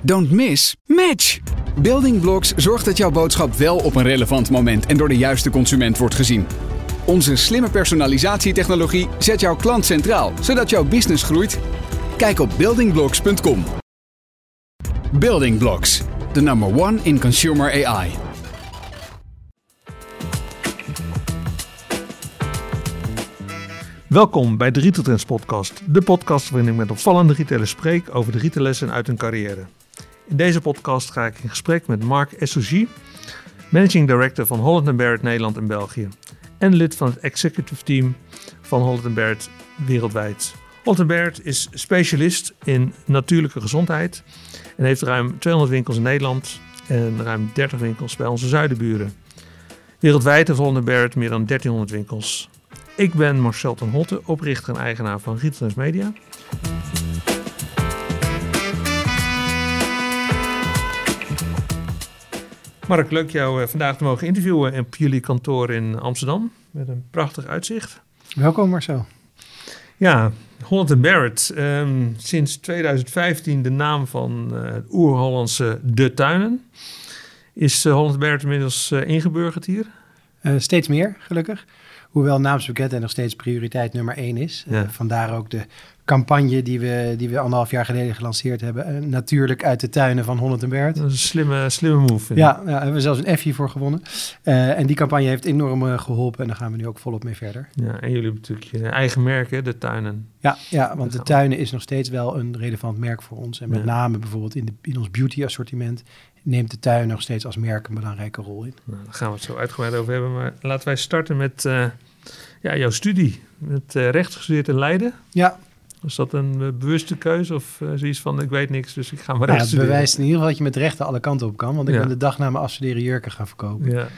Don't miss, match! Building Blocks zorgt dat jouw boodschap wel op een relevant moment en door de juiste consument wordt gezien. Onze slimme personalisatietechnologie zet jouw klant centraal, zodat jouw business groeit. Kijk op buildingblocks.com. Building Blocks, the number one in consumer AI. Welkom bij de Retail Trends podcast, de podcast waarin ik met opvallende retailers spreek over de retaillessen uit hun carrière. In deze podcast ga ik in gesprek met Mark Essougy, Managing Director van Holland Barrett Nederland en België en lid van het executive team van Holland Barrett wereldwijd. Holland Barrett is specialist in natuurlijke gezondheid en heeft ruim 200 winkels in Nederland en ruim 30 winkels bij onze zuidenburen. Wereldwijd heeft Holland Barrett meer dan 1300 winkels. Ik ben Marcel ten Hotte, oprichter en eigenaar van Retailers Media. Mark, leuk jou eh, vandaag te mogen interviewen op jullie kantoor in Amsterdam. Met een prachtig uitzicht. Welkom Marcel. Ja, Holland Barrett. Ehm, sinds 2015 de naam van uh, het oer-Hollandse De Tuinen. Is uh, Holland Barrett inmiddels uh, ingeburgerd hier? steeds meer, gelukkig. Hoewel naamsbekendheid nog steeds prioriteit nummer één is. Ja. vandaar ook de campagne die we, die we anderhalf jaar geleden gelanceerd hebben. Uh, natuurlijk uit de tuinen van Holland en Bert. Dat is een slimme, slimme move. Ja, ja, hebben we zelfs een F voor gewonnen. Uh, en die campagne heeft enorm uh, geholpen en daar gaan we nu ook volop mee verder. Ja, en jullie hebben natuurlijk je eigen merk, de tuinen. Ja, ja want de tuinen is nog steeds wel een relevant merk voor ons. En met ja. name bijvoorbeeld in, de, in ons beauty assortiment neemt de tuin nog steeds als merk een belangrijke rol in. Nou, daar gaan we het zo uitgebreid over hebben. Maar laten wij starten met ja, jouw studie. Met recht gestudeerd in Leiden. Ja, was dat een uh, bewuste keuze of uh, zoiets van ik weet niks, dus ik ga maar recht ja, Het bewijst in ieder geval dat je met rechten alle kanten op kan. Want ik ja. ben de dag na mijn afstuderen jurken gaan verkopen. Ja,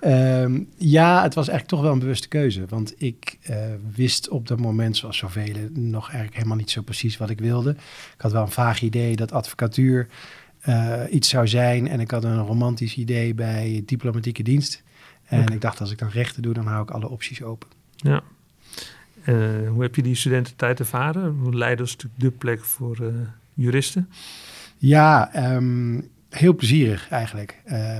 ja. Um, ja, het was eigenlijk toch wel een bewuste keuze. Want ik uh, wist op dat moment, zoals zoveel, nog eigenlijk helemaal niet zo precies wat ik wilde. Ik had wel een vaag idee dat advocatuur iets zou zijn. En ik had een romantisch idee bij diplomatieke dienst. En okay. ik dacht, als ik dan rechten doe, dan hou ik alle opties open. Ja. Uh, hoe heb je die studententijd ervaren? Leiden is natuurlijk de plek voor uh, juristen. Ja, um, heel plezierig eigenlijk. Uh,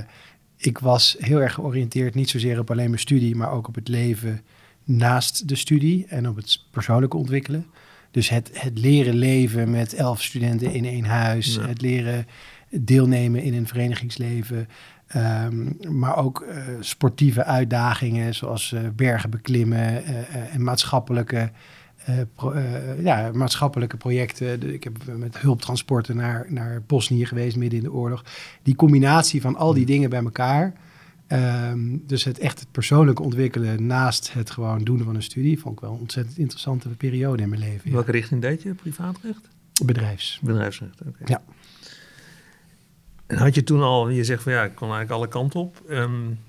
ik was heel erg georiënteerd, niet zozeer op alleen mijn studie, maar ook op het leven naast de studie en op het persoonlijke ontwikkelen. Dus het, het leren leven met elf studenten in één huis, ja. het leren deelnemen in een verenigingsleven, Um, maar ook uh, sportieve uitdagingen zoals uh, bergen beklimmen uh, en maatschappelijke, pro, ja, maatschappelijke projecten. Ik heb met hulptransporten naar, naar Bosnië geweest midden in de oorlog. Die combinatie van al die dingen bij elkaar. Um, dus het echt het persoonlijke ontwikkelen naast het gewoon doen van een studie... vond ik wel een ontzettend interessante periode in mijn leven. Welke ja. richting deed je? Privaatrecht? Bedrijfs. Bedrijfsrecht, oké. Ja. En had je toen al, je zegt van ja, ik kon eigenlijk alle kanten op. Um,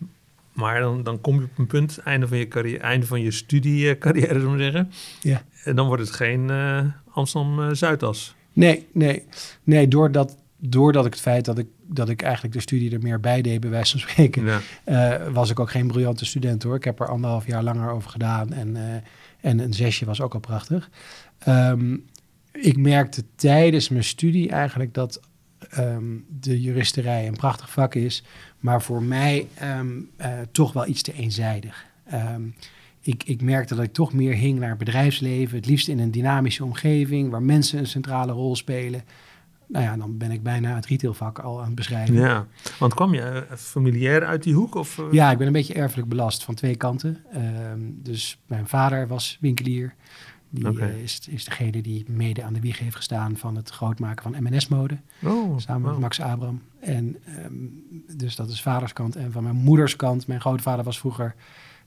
maar dan, dan kom je op een punt, einde van je, carrière, einde van je studiecarrière, zullen we zeggen. Ja. En dan wordt het geen uh, Amsterdam uh, Zuidas. Nee, nee. Nee, doordat, doordat ik het feit dat ik, dat ik eigenlijk de studie er meer bij deed, bij wijze van spreken, ja. uh, was ik ook geen briljante student hoor. Ik heb er anderhalf jaar langer over gedaan en, en een zesje was ook al prachtig. Um, ik merkte tijdens mijn studie eigenlijk dat um, de juristerij een prachtig vak is, maar voor mij um, uh, toch wel iets te eenzijdig. Um, ik, ik merkte dat ik toch meer hing naar bedrijfsleven, het liefst in een dynamische omgeving waar mensen een centrale rol spelen. Nou ja, dan ben ik bijna het retailvak al aan het beschrijven. Ja, want kwam je familiair uit die hoek? Of? Ja, ik ben een beetje erfelijk belast van twee kanten. dus mijn vader was winkelier. Die okay. uh, is, is degene die mede aan de wieg heeft gestaan van het grootmaken van M&S-mode. Oh, samen wow. met Max Abram. En um, dus dat is vaderskant. En van mijn moederskant, mijn grootvader was vroeger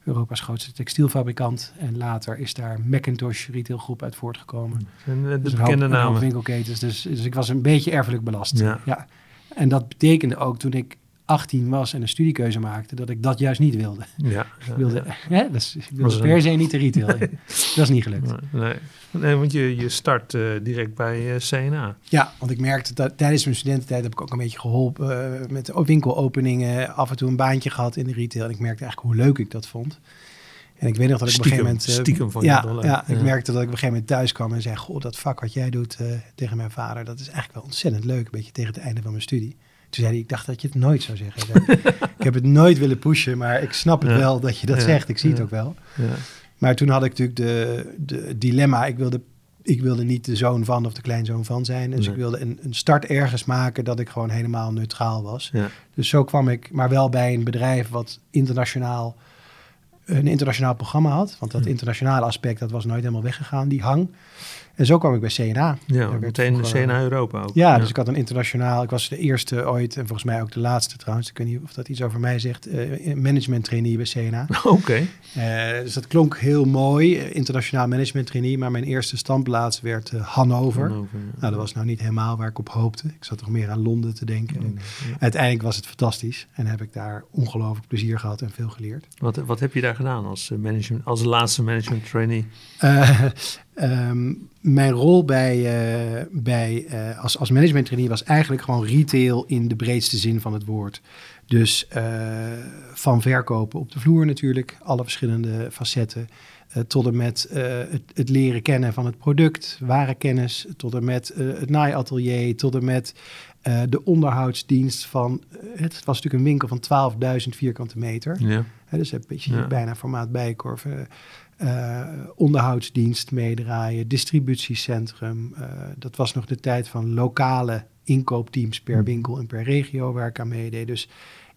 Europa's grootste textielfabrikant. En later is daar Macintosh retailgroep uit voortgekomen. En de dus bekende namen. winkelketens. Dus, dus ik was een beetje erfelijk belast. Ja. ja. En dat betekende ook toen ik 18 was en een studiekeuze maakte, dat ik dat juist niet wilde. Ja, ik wilde, ja. Hè, dus, ik wilde per se niet de retail. Nee. Dat is niet gelukt. Nee, nee want je, je start uh, direct bij uh, CNA. Ja, want ik merkte dat tijdens mijn studententijd heb ik ook een beetje geholpen uh, met winkelopeningen, af en toe een baantje gehad in de retail. En ik merkte eigenlijk hoe leuk ik dat vond. En ik weet nog dat ik op een gegeven moment... eh, stiekem van ja, je dollar. Ja, ik Ja. merkte dat ik op een gegeven moment thuis kwam en zei... Goh, dat vak wat jij doet eh, tegen mijn vader, dat is eigenlijk wel ontzettend leuk. Een beetje tegen het einde van mijn studie. Toen zei hij, ik dacht dat je het nooit zou zeggen. Zei, ik heb het nooit willen pushen, maar ik snap het Ja. wel dat je dat Ja. zegt. Ik zie het ook wel. Ja. Maar toen had ik natuurlijk de, de dilemma. Ik wilde, ik wilde niet de zoon van of de kleinzoon van zijn. Dus Nee. ik wilde een, een start ergens maken dat ik gewoon helemaal neutraal was. Dus zo kwam ik, maar wel bij een bedrijf wat internationaal een internationaal programma had. Want dat Hm. internationale aspect, dat was nooit helemaal weggegaan, die hang. En zo kwam ik bij CNA. Ja, Daar meteen de CNA Europa ook. Ja, dus ik had een internationaal, ik was de eerste ooit en volgens mij ook de laatste trouwens. Ik weet niet of dat iets over mij zegt. eh, management trainee bij CNA. Oké. Eh, dus dat klonk heel mooi, eh, internationaal management trainee. Maar mijn eerste standplaats werd Hannover. Hannover, ja. Nou, dat was nou niet helemaal waar ik op hoopte. Ik zat toch meer aan Londen te denken. En Ja. uiteindelijk was het fantastisch. En heb ik daar ongelooflijk plezier gehad en veel geleerd. Wat, wat heb je daar gedaan als, management, als laatste management trainee? Eh, ehm, mijn rol bij, eh, bij, eh, als, als management trainee was eigenlijk gewoon retail in de breedste zin van het woord. Dus eh, van verkopen op de vloer natuurlijk, alle verschillende facetten. tot en met het, het leren kennen van het product, ware kennis. Tot en met het naaiatelier, tot en met de onderhoudsdienst van... het was natuurlijk een winkel van 12.000 vierkante meter. Ja. Dus een beetje Ja. bijna formaat bijkorf. Eh, onderhoudsdienst meedraaien, distributiecentrum. eh, dat was nog de tijd van lokale inkoopteams per Hm. winkel en per regio waar ik aan meedeed. Dus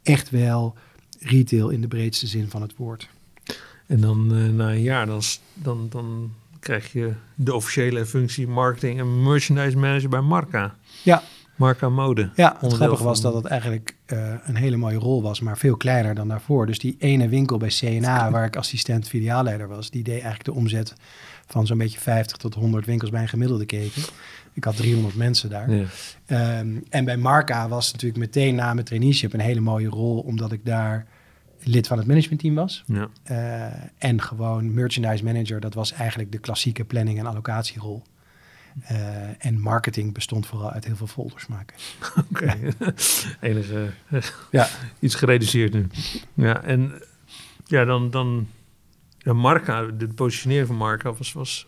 echt wel retail in de breedste zin van het woord. En dan eh, na een jaar, dan, dan, dan krijg je de officiële functie marketing en merchandise manager bij Marca. Ja. Marca Mode. Ja, het grappige was dat het eigenlijk een hele mooie rol was, maar veel kleiner dan daarvoor. Dus die ene winkel bij CNA, waar ik assistent filiaalleider was, die deed eigenlijk de omzet van zo'n beetje 50 tot 100 winkels bij een gemiddelde keten. Ik had 300 mensen daar. Ja. Ehm, en bij Marca was natuurlijk meteen na mijn traineeship een hele mooie rol, omdat ik daar lid van het managementteam was. Ja. Eh, en gewoon merchandise manager, dat was eigenlijk de klassieke planning- en allocatierol. Eh, en marketing bestond vooral uit heel veel folders maken. Oké. Enige Ja. iets gereduceerd nu. Ja, en ja, dan, dan ja, Marca, de positionering van Marca was, was,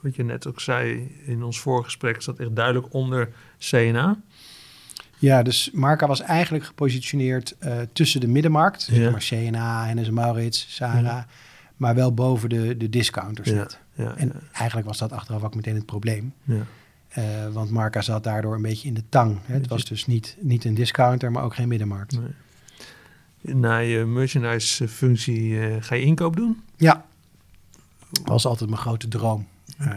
wat je net ook zei in ons voorgesprek, zat echt duidelijk onder CNA. Ja, dus Marca was eigenlijk gepositioneerd eh, tussen de middenmarkt, Ja. zeg maar CNA, Hennes en Maurits, Sarah, maar wel boven de, de discounters Ja, net. Ja, En eigenlijk was dat achteraf ook meteen het probleem. ja. Eh, want Marca zat daardoor een beetje in de tang. Hè. Het was dus niet, niet een discounter, maar ook geen middenmarkt. Nee. Na je merchandise functie eh, ga je inkoop doen? Ja, was altijd mijn grote droom. Eh,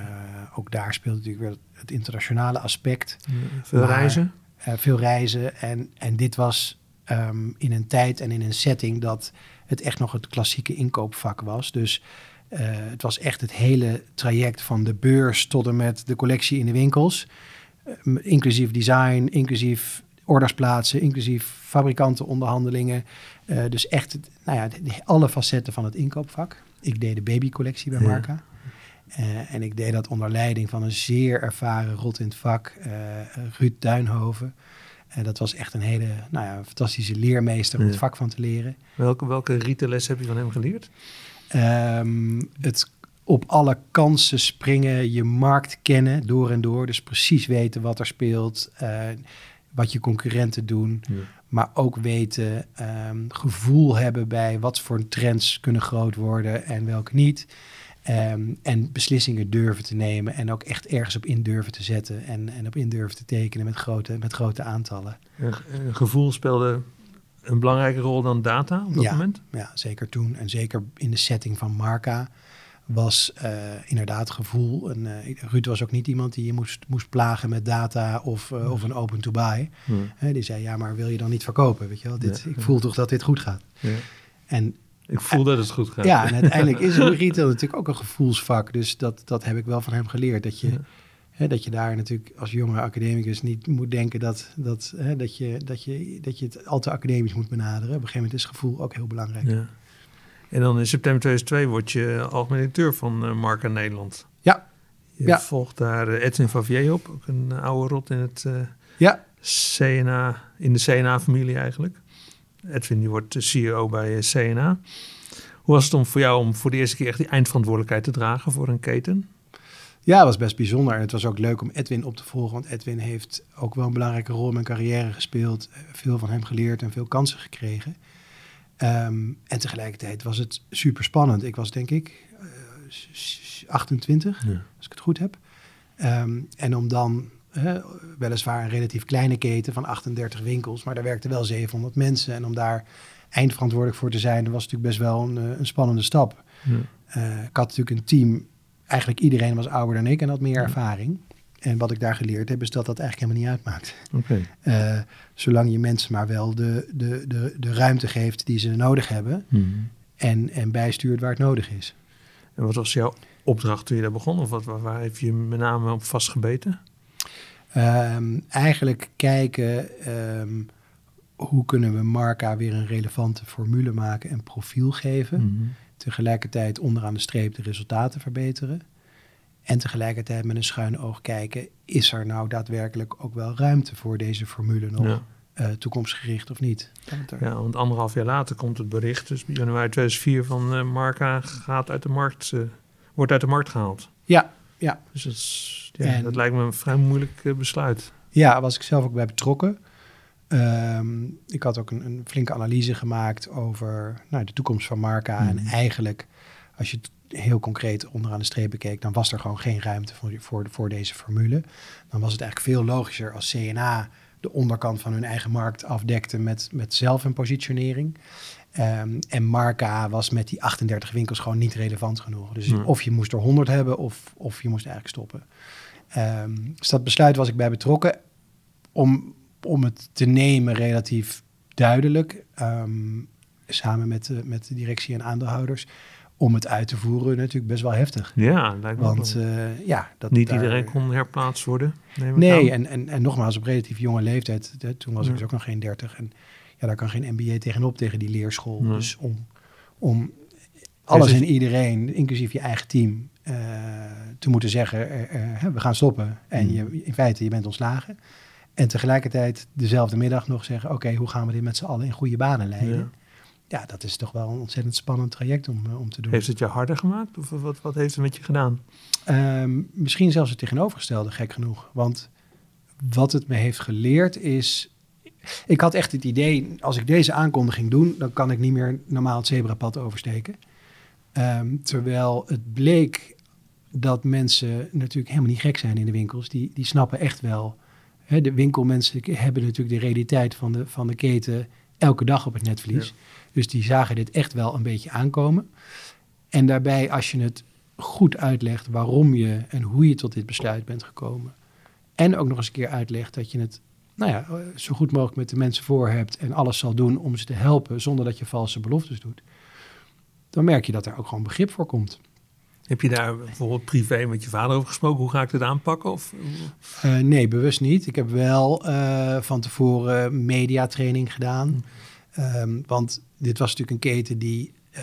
ook daar speelde natuurlijk weer het internationale aspect. Veel Maar- reizen? Veel reizen. En, en dit was ehm, in een tijd en in een setting dat het echt nog het klassieke inkoopvak was. Dus eh, het was echt het hele traject van de beurs tot en met de collectie in de winkels. Eh, inclusief design, inclusief orders plaatsen, inclusief fabrikantenonderhandelingen. Eh, dus echt nou ja, de- de- alle facetten van het inkoopvak. Ik deed de babycollectie bij. Marca. En ik deed dat onder leiding van een zeer ervaren rot in het vak, Ruud Duinhoven. En dat was echt een hele nou ja, fantastische leermeester om Ja. het vak van te leren. Welke, welke retailles heb je van hem geleerd? Ehm, het op alle kansen springen, je markt kennen door en door. Dus precies weten wat er speelt, eh, wat je concurrenten doen. Ja. Maar ook weten, ehm, gevoel hebben bij wat voor trends kunnen groot worden en welke niet. Ehm, en beslissingen durven te nemen en ook echt ergens op in durven te zetten. En, en op in durven te tekenen met grote, met grote aantallen. Een, een gevoel speelde een belangrijke rol dan data op dat Ja. moment? Ja, zeker toen. En zeker in de setting van Marca was eh, inderdaad gevoel. En, eh, Ruud was ook niet iemand die je moest, moest plagen met data of, eh, of een open to buy. Ja. Die zei, ja, maar wil je dan niet verkopen? Weet je wel? Dit, Ja, ik voel toch dat dit goed gaat. Ja. En Ik voel dat het goed gaat. ja, en uiteindelijk is retail natuurlijk ook een gevoelsvak. Dus dat, dat heb ik wel van hem geleerd. Dat je, Dat je daar natuurlijk als jonge academicus niet moet denken dat, dat, dat, je, dat, je, dat je het al te academisch moet benaderen. Op een gegeven moment is gevoel ook heel belangrijk. Ja. En dan in september 2002 word je algemeen directeur van eh, Marca Nederland. Ja. Je Ja. volgt daar eh, Edwin Favier op, ook een eh, oude rot in het Ja, CNA, in de CNA-familie eigenlijk. Edwin die wordt de CEO bij CNA. Hoe was het om voor jou om voor de eerste keer echt die eindverantwoordelijkheid te dragen voor een keten? Ja, het was best bijzonder. En het was ook leuk om Edwin op te volgen. Want Edwin heeft ook wel een belangrijke rol in mijn carrière gespeeld. Veel van hem geleerd en veel kansen gekregen. Ehm, en tegelijkertijd was het super spannend. Ik was denk ik uh, 28, ja. als ik het goed heb. Um, en om dan uh, weliswaar een relatief kleine keten van 38 winkels, maar daar werkten wel 700 mensen. En om daar eindverantwoordelijk voor te zijn, dat was natuurlijk best wel een, een spannende stap. Ja. Uh, ik had natuurlijk een team, eigenlijk iedereen was ouder dan ik en had meer ervaring. En wat ik daar geleerd heb, is dat dat eigenlijk helemaal niet uitmaakt. Okay. Uh, zolang je mensen maar wel de, de, de, de ruimte geeft die ze nodig hebben. Hmm. En, en bijstuurt waar het nodig is. En wat was jouw opdracht toen je daar begon? Of wat, waar, waar heb je met name op vastgebeten? Um, eigenlijk kijken um, hoe kunnen we Marca weer een relevante formule maken en profiel geven. Mm-hmm. Tegelijkertijd onderaan de streep de resultaten verbeteren. En tegelijkertijd met een schuin oog kijken, is er nou daadwerkelijk ook wel ruimte voor deze formule nog? Ja. Uh, toekomstgericht of niet? Ja, want anderhalf jaar later komt het bericht, dus januari 2004 van uh, Marca gaat uit de markt, uh, wordt uit de markt gehaald. Ja, ja. Dus dat, is, ja, en, dat lijkt me een vrij moeilijk besluit. Ja, was ik zelf ook bij betrokken. Um, ik had ook een, een, flinke analyse gemaakt over nou, de toekomst van Marca. Mhm. Mm. En eigenlijk, als je het heel concreet onderaan de streep bekeek, dan was er gewoon geen ruimte voor, voor, voor deze formule. Dan was het eigenlijk veel logischer als CNA de onderkant van hun eigen markt afdekte met, met zelf een positionering. Um, en Marca was met die 38 winkels gewoon niet relevant genoeg. Dus Hmm. of je moest er 100 hebben of, of je moest eigenlijk stoppen. Um, dus dat besluit was ik bij betrokken. Om, om het te nemen relatief duidelijk, um, samen met de, met de directie en aandeelhouders om het uit te voeren natuurlijk best wel heftig. Ja, lijkt me Want uh, ja, dat niet daar, iedereen kon herplaatst worden. Nee, en, en, en nogmaals op relatief jonge leeftijd. Hè, toen was ja. ik dus ook nog geen 30 en ja, daar kan geen MBA tegenop tegen die leerschool. Ja. Dus om, om alles en iedereen, inclusief je eigen team, uh, te moeten zeggen: uh, we gaan stoppen. En Hmm. je, in feite, je bent ontslagen. En tegelijkertijd dezelfde middag nog zeggen: oké, okay, hoe gaan we dit met z'n allen in goede banen leiden? Ja. ja, dat is toch wel een ontzettend spannend traject om, uh, om te doen. Heeft het je harder gemaakt? Of wat, wat heeft het met je gedaan? Um, misschien zelfs het tegenovergestelde, gek genoeg. Want wat het me heeft geleerd is... Ik had echt het idee, als ik deze aankondiging doe... dan kan ik niet meer normaal het zebrapad oversteken. Um, terwijl het bleek dat mensen natuurlijk helemaal niet gek zijn in de winkels. Die, die snappen echt wel... Hè, de winkelmensen hebben natuurlijk de realiteit van de, van de keten... elke dag op het netvlies. Ja. Dus die zagen dit echt wel een beetje aankomen. En daarbij, als je het goed uitlegt waarom je en hoe je tot dit besluit bent gekomen. En ook nog eens een keer uitlegt dat je het nou ja, zo goed mogelijk met de mensen voor hebt en alles zal doen om ze te helpen zonder dat je valse beloftes doet. Dan merk je dat er ook gewoon begrip voor komt. Heb je daar bijvoorbeeld privé met je vader over gesproken? Hoe ga ik dit aanpakken? Of? Uh, nee, bewust niet. Ik heb wel uh, van tevoren mediatraining gedaan. Um, want dit was natuurlijk een keten die uh,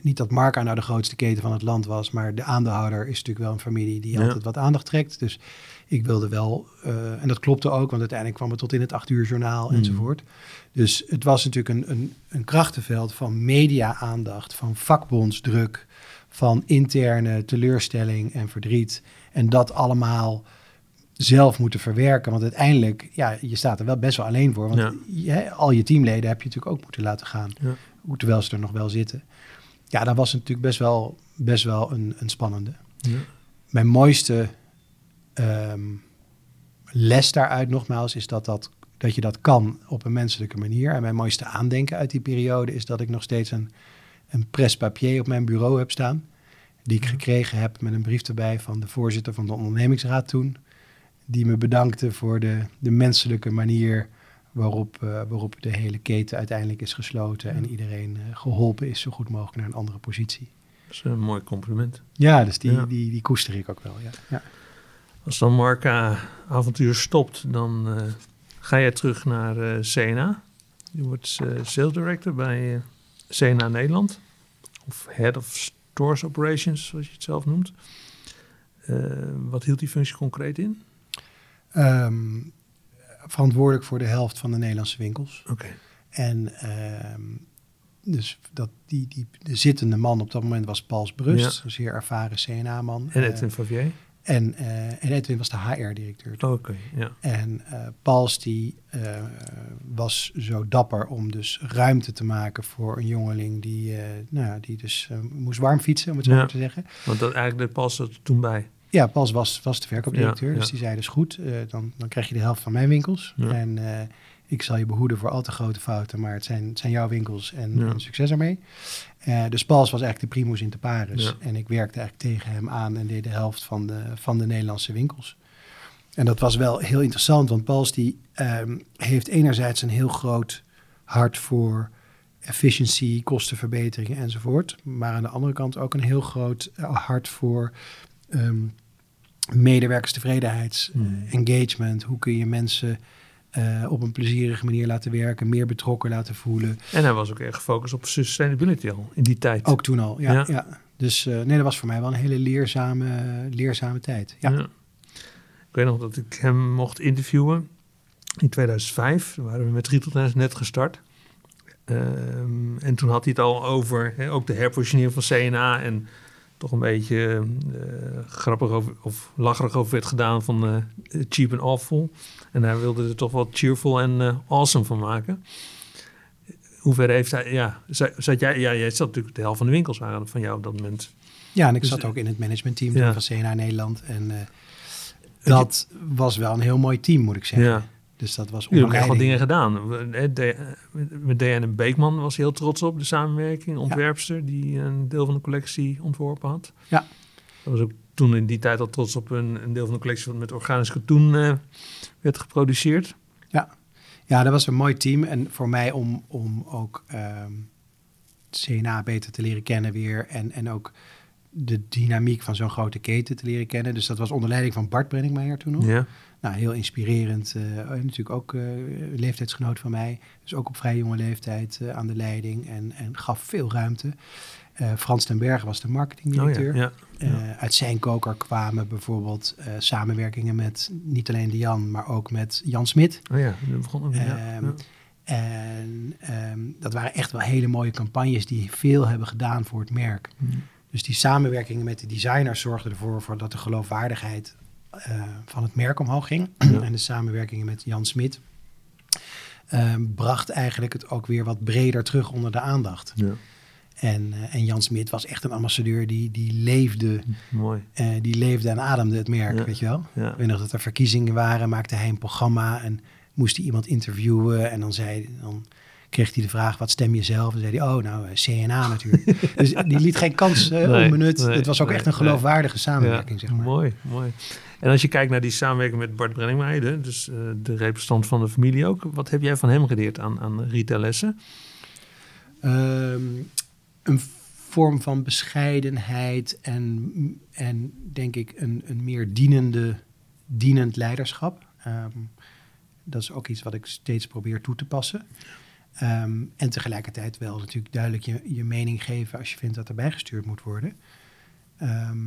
niet dat Marca nou de grootste keten van het land was, maar de aandeelhouder is natuurlijk wel een familie die ja. altijd wat aandacht trekt. Dus ik wilde wel, en dat klopte ook, want uiteindelijk kwam het tot in het acht uur journaal mm. enzovoort. Dus het was natuurlijk een, een, een krachtenveld van media-aandacht, van vakbondsdruk, van interne teleurstelling en verdriet. En dat allemaal zelf moeten verwerken. Want uiteindelijk, ja, je staat er wel best wel alleen voor. Want ja. je, al je teamleden heb je natuurlijk ook moeten laten gaan. Ja terwijl ze er nog wel zitten. Ja, dat was natuurlijk best wel, best wel een, een spannende. Ja. Mijn mooiste um, les daaruit nogmaals is dat, dat, dat je dat kan op een menselijke manier. En mijn mooiste aandenken uit die periode is dat ik nog steeds een, een presse-papier op mijn bureau heb staan. Die ik gekregen heb met een brief erbij van de voorzitter van de ondernemingsraad toen. Die me bedankte voor de, de menselijke manier waarop, uh, waarop de hele keten uiteindelijk is gesloten en iedereen uh, geholpen is zo goed mogelijk naar een andere positie. Dat is een mooi compliment. Ja, dus die, ja. die, die koester ik ook wel. Ja. ja. Als dan Marca avontuur stopt, dan uh, ga je terug naar CNA. Je wordt sales director bij CNA Nederland. Of head of stores operations, zoals je het zelf noemt. wat hield die functie concreet in? Um, verantwoordelijk voor de helft van de Nederlandse winkels. Okay. En um, dus dat die, die, de zittende man op dat moment was Pauls Brust, Ja. een zeer ervaren CNA-man. En Eh, Edwin Favier? En, eh, en Edwin was de HR-directeur. Oké, ja. En eh Pauls die eh, was zo dapper om dus ruimte te maken voor een jongeling die, nou, die dus moest warm fietsen, om het zo Ja. maar te zeggen. Want dat, eigenlijk pas er toen bij. Ja, Pauls was, was de verkoopdirecteur, Ja, dus die zei dus goed, dan, dan krijg je de helft van mijn winkels. Ja. En ik zal je behoeden voor al te grote fouten, maar het zijn, het zijn jouw winkels en, Ja. en succes ermee. Eh, dus Pauls was eigenlijk de primus inter pares. Ja. En ik werkte eigenlijk tegen hem aan en deed de helft van de, van de Nederlandse winkels. En dat was wel heel interessant, want Pauls die ehm, heeft enerzijds een heel groot hart voor efficiëntie, kostenverbeteringen enzovoort. Maar aan de andere kant ook een heel groot eh, hart voor ehm medewerkerstevredenheid, Hmm. eh, engagement. Hoe kun je mensen eh, op een plezierige manier laten werken, meer betrokken laten voelen. En hij was ook erg gefocust op sustainability al in die tijd. Ook toen al, ja. Ja. ja. Dus eh, nee, dat was voor mij wel een hele leerzame, leerzame tijd. Ja. Ja. Ik weet nog dat ik hem mocht interviewen in 2005. Toen waren we met Retail Trends net gestart. Ehm, en toen had hij het al over ook de herpositionering van CNA. En toch een beetje eh, grappig over, of lacherig over werd gedaan van cheap en awful. En hij wilde er toch wat cheerful en eh, awesome van maken. Hoe ver heeft hij, ja, zat jij, ja, jij zat natuurlijk de helft van de winkels waren van jou op dat moment. Ja, en ik Dus, zat ook in het managementteam ja. van CNA Nederland. En eh, dat was wel een heel mooi team, moet ik zeggen. Ja. Dus dat was Jullie hebben echt wel leiding- dingen gedaan. Met DN en Beekman was hij heel trots op, de samenwerking. Ontwerpster die een deel van de collectie ontworpen had. Ja. Dat was ook toen in die tijd al trots op een, een deel van de collectie met organisch katoen eh, werd geproduceerd. Ja, dat was een mooi team. En voor mij om, om ook ehm, CNA beter te leren kennen weer. En, en ook de dynamiek van zo'n grote keten te leren kennen. Dus dat was onder leiding van Bart Brenningmeijer toen nog. Ja. Nou, heel inspirerend. eh, natuurlijk ook eh, leeftijdsgenoot van mij. Dus ook op vrij jonge leeftijd eh, aan de leiding. En, en gaf veel ruimte. Frans ten Berg was de Oh, marketingdirecteur. ja. ja. Eh, uit zijn koker kwamen bijvoorbeeld samenwerkingen met niet alleen de Jan, maar ook met Jan Smit. Oh ja, dat begon. Ehm, Ja. En ehm, dat waren echt wel hele mooie campagnes die veel hebben gedaan voor het merk. Mm. Dus die samenwerkingen met de designers zorgden ervoor voor dat de geloofwaardigheid eh, van het merk omhoog ging. Ja. en de samenwerkingen met Jan Smit ehm, bracht eigenlijk het ook weer wat breder terug onder de aandacht. Ja. En, eh, en Jan Smit was echt een ambassadeur die, die leefde Mooi. die leefde en ademde het merk, Ja. weet je wel. Ja. Ik weet nog dat er verkiezingen waren, maakte hij een programma en moest hij iemand interviewen. En dan, zei, dan kreeg hij de vraag, wat stem je zelf? En zei hij, oh, nou, CNA natuurlijk. dus die liet geen kans eh, Nee, onbenut. nee, het was ook nee, echt een geloofwaardige samenwerking, zeg maar. Mooi, mooi. En als je kijkt naar die samenwerking met Bart Brenningmeijer, dus eh, de representant van de familie ook. Wat heb jij van hem geleerd aan, aan retaillessen? Ehm, een vorm van bescheidenheid en, en denk ik een, een meer dienende, dienend leiderschap. Ehm, dat is ook iets wat ik steeds probeer toe te passen. Ehm, en tegelijkertijd wel natuurlijk duidelijk je, je mening geven als je vindt dat er bijgestuurd moet worden. Ehm,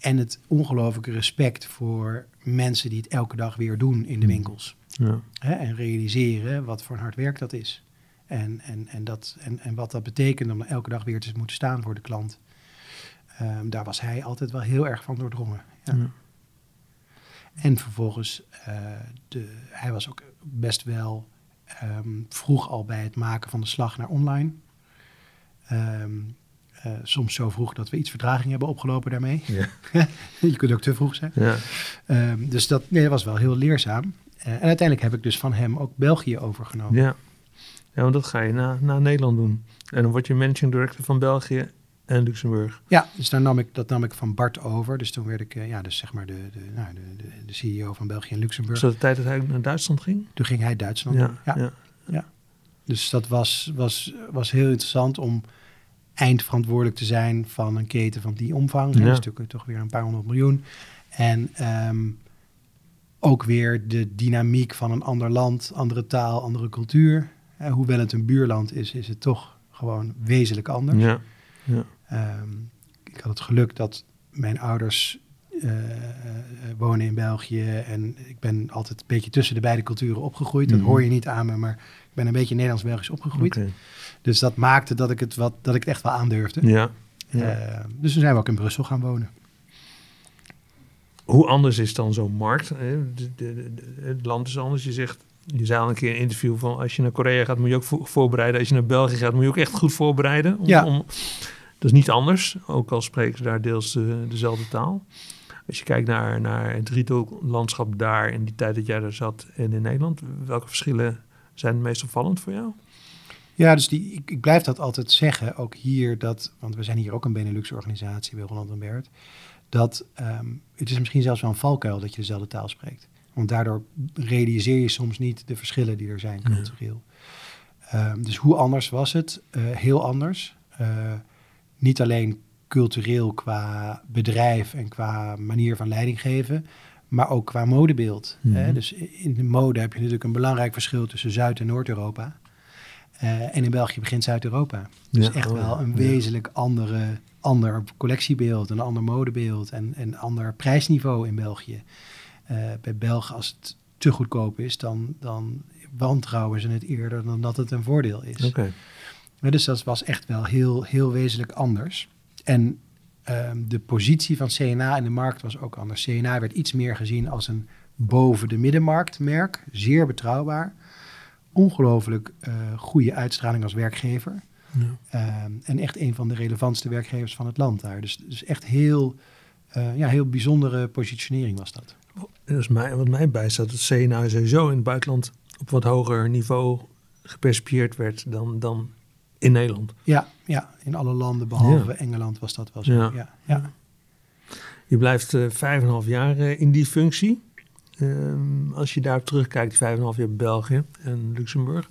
en het ongelooflijke respect voor mensen die het elke dag weer doen in de Hmm. winkels. Ja. Hè, en realiseren wat voor een hard werk dat is. En, en, en, dat, en, en wat dat betekent om elke dag weer te moeten staan voor de klant. Ehm, daar was hij altijd wel heel erg van doordrongen. Ja. Ja. En vervolgens, eh, de, hij was ook best wel ehm, vroeg al bij het maken van de slag naar online. Ehm, eh, soms zo vroeg dat we iets vertraging hebben opgelopen daarmee. Ja. Je kunt ook te vroeg zijn. Ja. Ehm, dus dat, nee, dat was wel heel leerzaam. Eh, en uiteindelijk heb ik dus van hem ook België overgenomen. Ja. ja, want dat ga je na, na Nederland doen. En dan word je managing director van België en Luxemburg. Ja, dus daar nam ik, dat nam ik van Bart over. Dus toen werd ik eh, ja, dus zeg maar de, de, nou, de, de, de CEO van België en Luxemburg. Was dat de tijd dat hij naar Duitsland ging? Toen ging hij Duitsland Ja. Ja. ja. Dus dat was, was, was heel interessant om eindverantwoordelijk te zijn van een keten van die omvang. Ja. Dat is natuurlijk toch weer een paar honderd miljoen. En ehm, ook weer de dynamiek van een ander land, andere taal, andere cultuur. Eh, hoewel het een buurland is, is het toch gewoon wezenlijk anders. ja. ja. Ehm, ik had het geluk dat mijn ouders eh, eh, wonen in België en ik ben altijd een beetje tussen de beide culturen opgegroeid. Dat Mhm. hoor je niet aan me, maar ik ben een beetje Nederlands-Belgisch opgegroeid. Dus dat maakte dat ik het, wat, dat ik het echt wel aandurfde. Ja. ja. Eh, dus toen zijn we ook in Brussel gaan wonen. Hoe anders is dan zo'n markt? hè? De- de- de- het land is anders. Je zegt, je zei al een keer in een interview van als je naar Korea gaat, moet je ook vo- voorbereiden. Als je naar België gaat, moet je ook echt goed voorbereiden. Om, Ja. om- dat is niet anders, ook al spreken ze daar deels de, dezelfde taal. Als je kijkt naar, naar het retaillandschap daar in die tijd dat jij daar zat en in Nederland, welke verschillen zijn het meest opvallend voor jou? Ja, dus die, ik, ik blijf dat altijd zeggen, ook hier, dat, want we zijn hier ook een Benelux-organisatie bij Holland en Bert, dat ehm, het is misschien zelfs wel een valkuil dat je dezelfde taal spreekt. Want daardoor realiseer je soms niet de verschillen die er zijn Ja. cultureel. Ehm, dus hoe anders was het? Eh, heel anders. Eh, niet alleen cultureel qua bedrijf en qua manier van leiding geven, maar ook qua modebeeld. Mhm. hè. Dus in de mode heb je natuurlijk een belangrijk verschil tussen Zuid- en Noord-Europa. Eh, en in België begint Zuid-Europa. Dus Ja, echt oh, wel een ja. wezenlijk andere, ander collectiebeeld, een ander modebeeld en een ander prijsniveau in België. Eh, bij Belgen, als het te goedkoop is, dan, dan wantrouwen ze het eerder dan dat het een voordeel is. Ja, dus dat was echt wel heel, heel wezenlijk anders. En ehm, de positie van CNA in de markt was ook anders. CNA werd iets meer gezien als een boven de middenmarktmerk, zeer betrouwbaar. Ongelooflijk eh, goede uitstraling als werkgever. Ja. Ehm, en echt een van de relevantste werkgevers van het land daar. Dus, dus echt heel, eh, ja, heel bijzondere positionering was dat. En is mij, wat mij bijstaat, dat CNA sowieso in het buitenland op wat hoger niveau gepercipieerd werd dan, dan in Nederland. Ja, ja, in alle landen behalve Engeland was dat wel zo. Ja. Ja. Ja, Je blijft eh, vijf en een half jaar in die functie. Ehm, als je daarop terugkijkt, die vijf en een half jaar België en Luxemburg,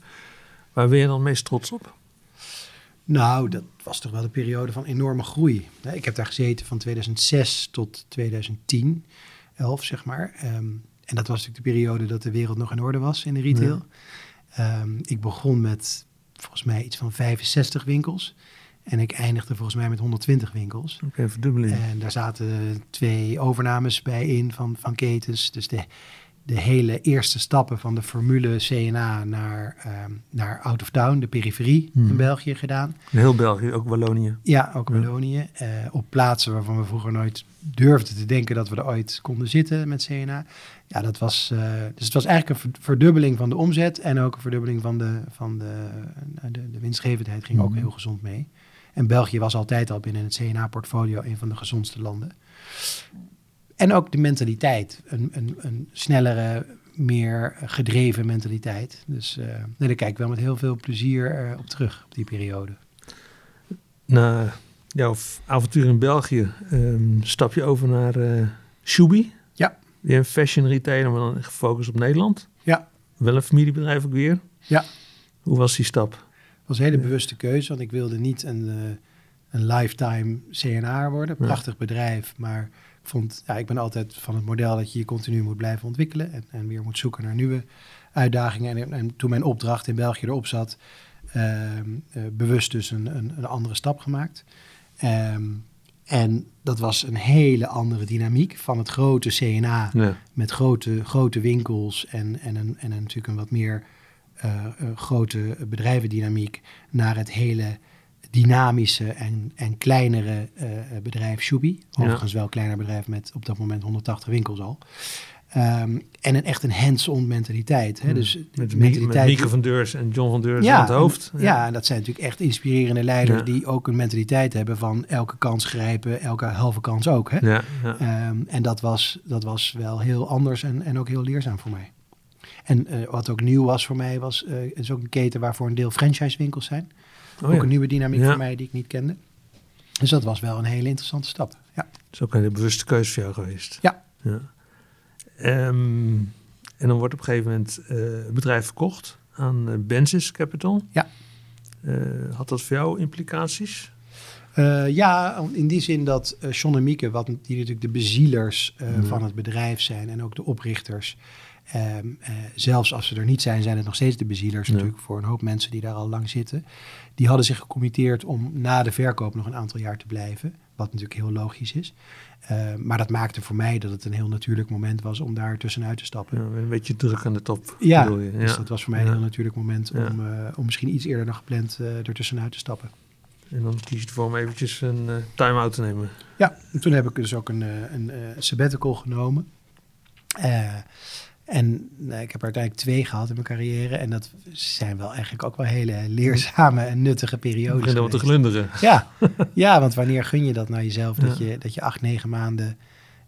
waar ben je dan meest trots op? Nou, dat was toch wel een periode van enorme groei. Ik heb daar gezeten van 2006 tot 2010, 11 zeg maar. Ehm, en dat was natuurlijk de periode dat de wereld nog in orde was in de retail. Ehm, ik begon met volgens mij iets van 65 winkels. En ik eindigde volgens mij met 120 winkels. Oké, verdubbeling. En daar zaten twee overnames bij in van, van ketens. Dus de, de hele eerste stappen van de formule CNA naar, ehm, naar out of town, de periferie Hmm. in België gedaan. Heel België, ook Wallonië. Ja, ook Ja. Wallonië. eh, op plaatsen waarvan we vroeger nooit durfden te denken dat we er ooit konden zitten met CNA. Ja, dat was, eh, dus het was eigenlijk een ver- verdubbeling van de omzet en ook een verdubbeling van de, van de, nou, de, de winstgevendheid ging ook Mhm. heel gezond mee. En België was altijd al binnen het CNA-portfolio een van de gezondste landen. En ook de mentaliteit, een, een, een snellere, meer gedreven mentaliteit. Dus eh, nee, daar kijk ik wel met heel veel plezier eh, op terug, op die periode. Na jouw avontuur in België ehm, stap je over naar eh Shubi. Ja. Weer een fashion retailer, maar dan gefocust op Nederland. Ja. Wel een familiebedrijf ook weer. Ja. Hoe was die stap? Was een hele bewuste keuze, want ik wilde niet een, eh, een lifetime CNA worden. Prachtig bedrijf, maar ik vond, ja, ik ben altijd van het model dat je je continu moet blijven ontwikkelen en, en weer moet zoeken naar nieuwe uitdagingen. En, en toen mijn opdracht in België erop zat, ehm, eh, bewust dus een, een, een andere stap gemaakt. Ehm, en dat was een hele andere dynamiek van het grote CNA Ja. met grote, grote winkels en, en, een, en een, natuurlijk een wat meer grote bedrijvendynamiek naar het hele dynamische en, en kleinere eh, bedrijf Shubi. Ja. Overigens wel een kleiner bedrijf met op dat moment 180 winkels al. Ehm, en een, echt een hands-on mentaliteit. Hè? Hmm. Dus Met, met Mieke van Deurs en John van Deurs aan het hoofd. ja, en dat zijn natuurlijk echt inspirerende leiders Ja. die ook een mentaliteit hebben van elke kans grijpen, elke halve kans ook. Hè? Ehm, en dat was, dat was wel heel anders en, en ook heel leerzaam voor mij. En eh, wat ook nieuw was voor mij, was, eh, het is ook een keten waarvoor een deel franchisewinkels zijn. Oh ook ja. een nieuwe dynamiek Ja. voor mij die ik niet kende. Dus dat was wel een hele interessante stap. Ja, Dat is ook een bewuste keuze voor jou geweest. Ja. ja. Ehm, en dan wordt op een gegeven moment eh, het bedrijf verkocht aan eh, Bensis Capital. Ja. Eh, had dat voor jou implicaties? Eh, ja in die zin dat eh John en Mieke, wat, die natuurlijk de bezielers eh, Ja. van het bedrijf zijn en ook de oprichters. Ehm, eh, zelfs als ze er niet zijn, zijn het nog steeds de bezielers Ja. natuurlijk voor een hoop mensen die daar al lang zitten. Die hadden zich gecommitteerd om na de verkoop nog een aantal jaar te blijven. wat natuurlijk heel logisch is. Uh, maar dat maakte voor mij dat het een heel natuurlijk moment was om daar tussenuit te stappen. Ja, een beetje druk aan de top. Ja, je. dus dat was voor mij een heel natuurlijk moment om, uh, om misschien iets eerder dan gepland uh, er tussenuit te stappen. En dan kies je ervoor om eventjes een time-out te nemen. Ja, en toen heb ik dus ook een, een, een sabbatical genomen. En nou, ik heb er uiteindelijk twee gehad in mijn carrière. En dat zijn wel eigenlijk ook wel hele leerzame en nuttige periodes. Beginnen wat te glunderen. Ja. ja, want wanneer gun je dat naar jezelf? Dat, je, dat je acht, negen maanden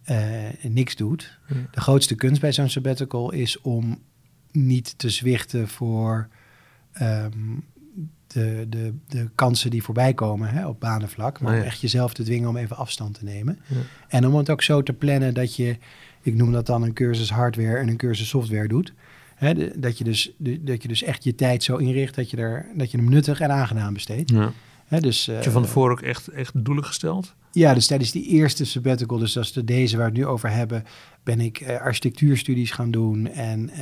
uh, niks doet. Ja. De grootste kunst bij zo'n sabbatical is om niet te zwichten voor um, de, de, de kansen die voorbij komen hè, op banenvlak. Maar om echt jezelf te dwingen om even afstand te nemen. En om het ook zo te plannen dat je ik noem dat dan een cursus hardware en een cursus software doet. Dat, je dus, dat je dus echt je tijd zo inricht dat je, er, dat je hem nuttig en aangenaam besteedt. Ja. Dus, Heb je van tevoren ook echt, echt doelen gesteld? Ja, dus tijdens die eerste sabbatical, dus dat is de, deze waar we het nu over hebben, ben ik uh, architectuurstudies gaan doen. En, uh,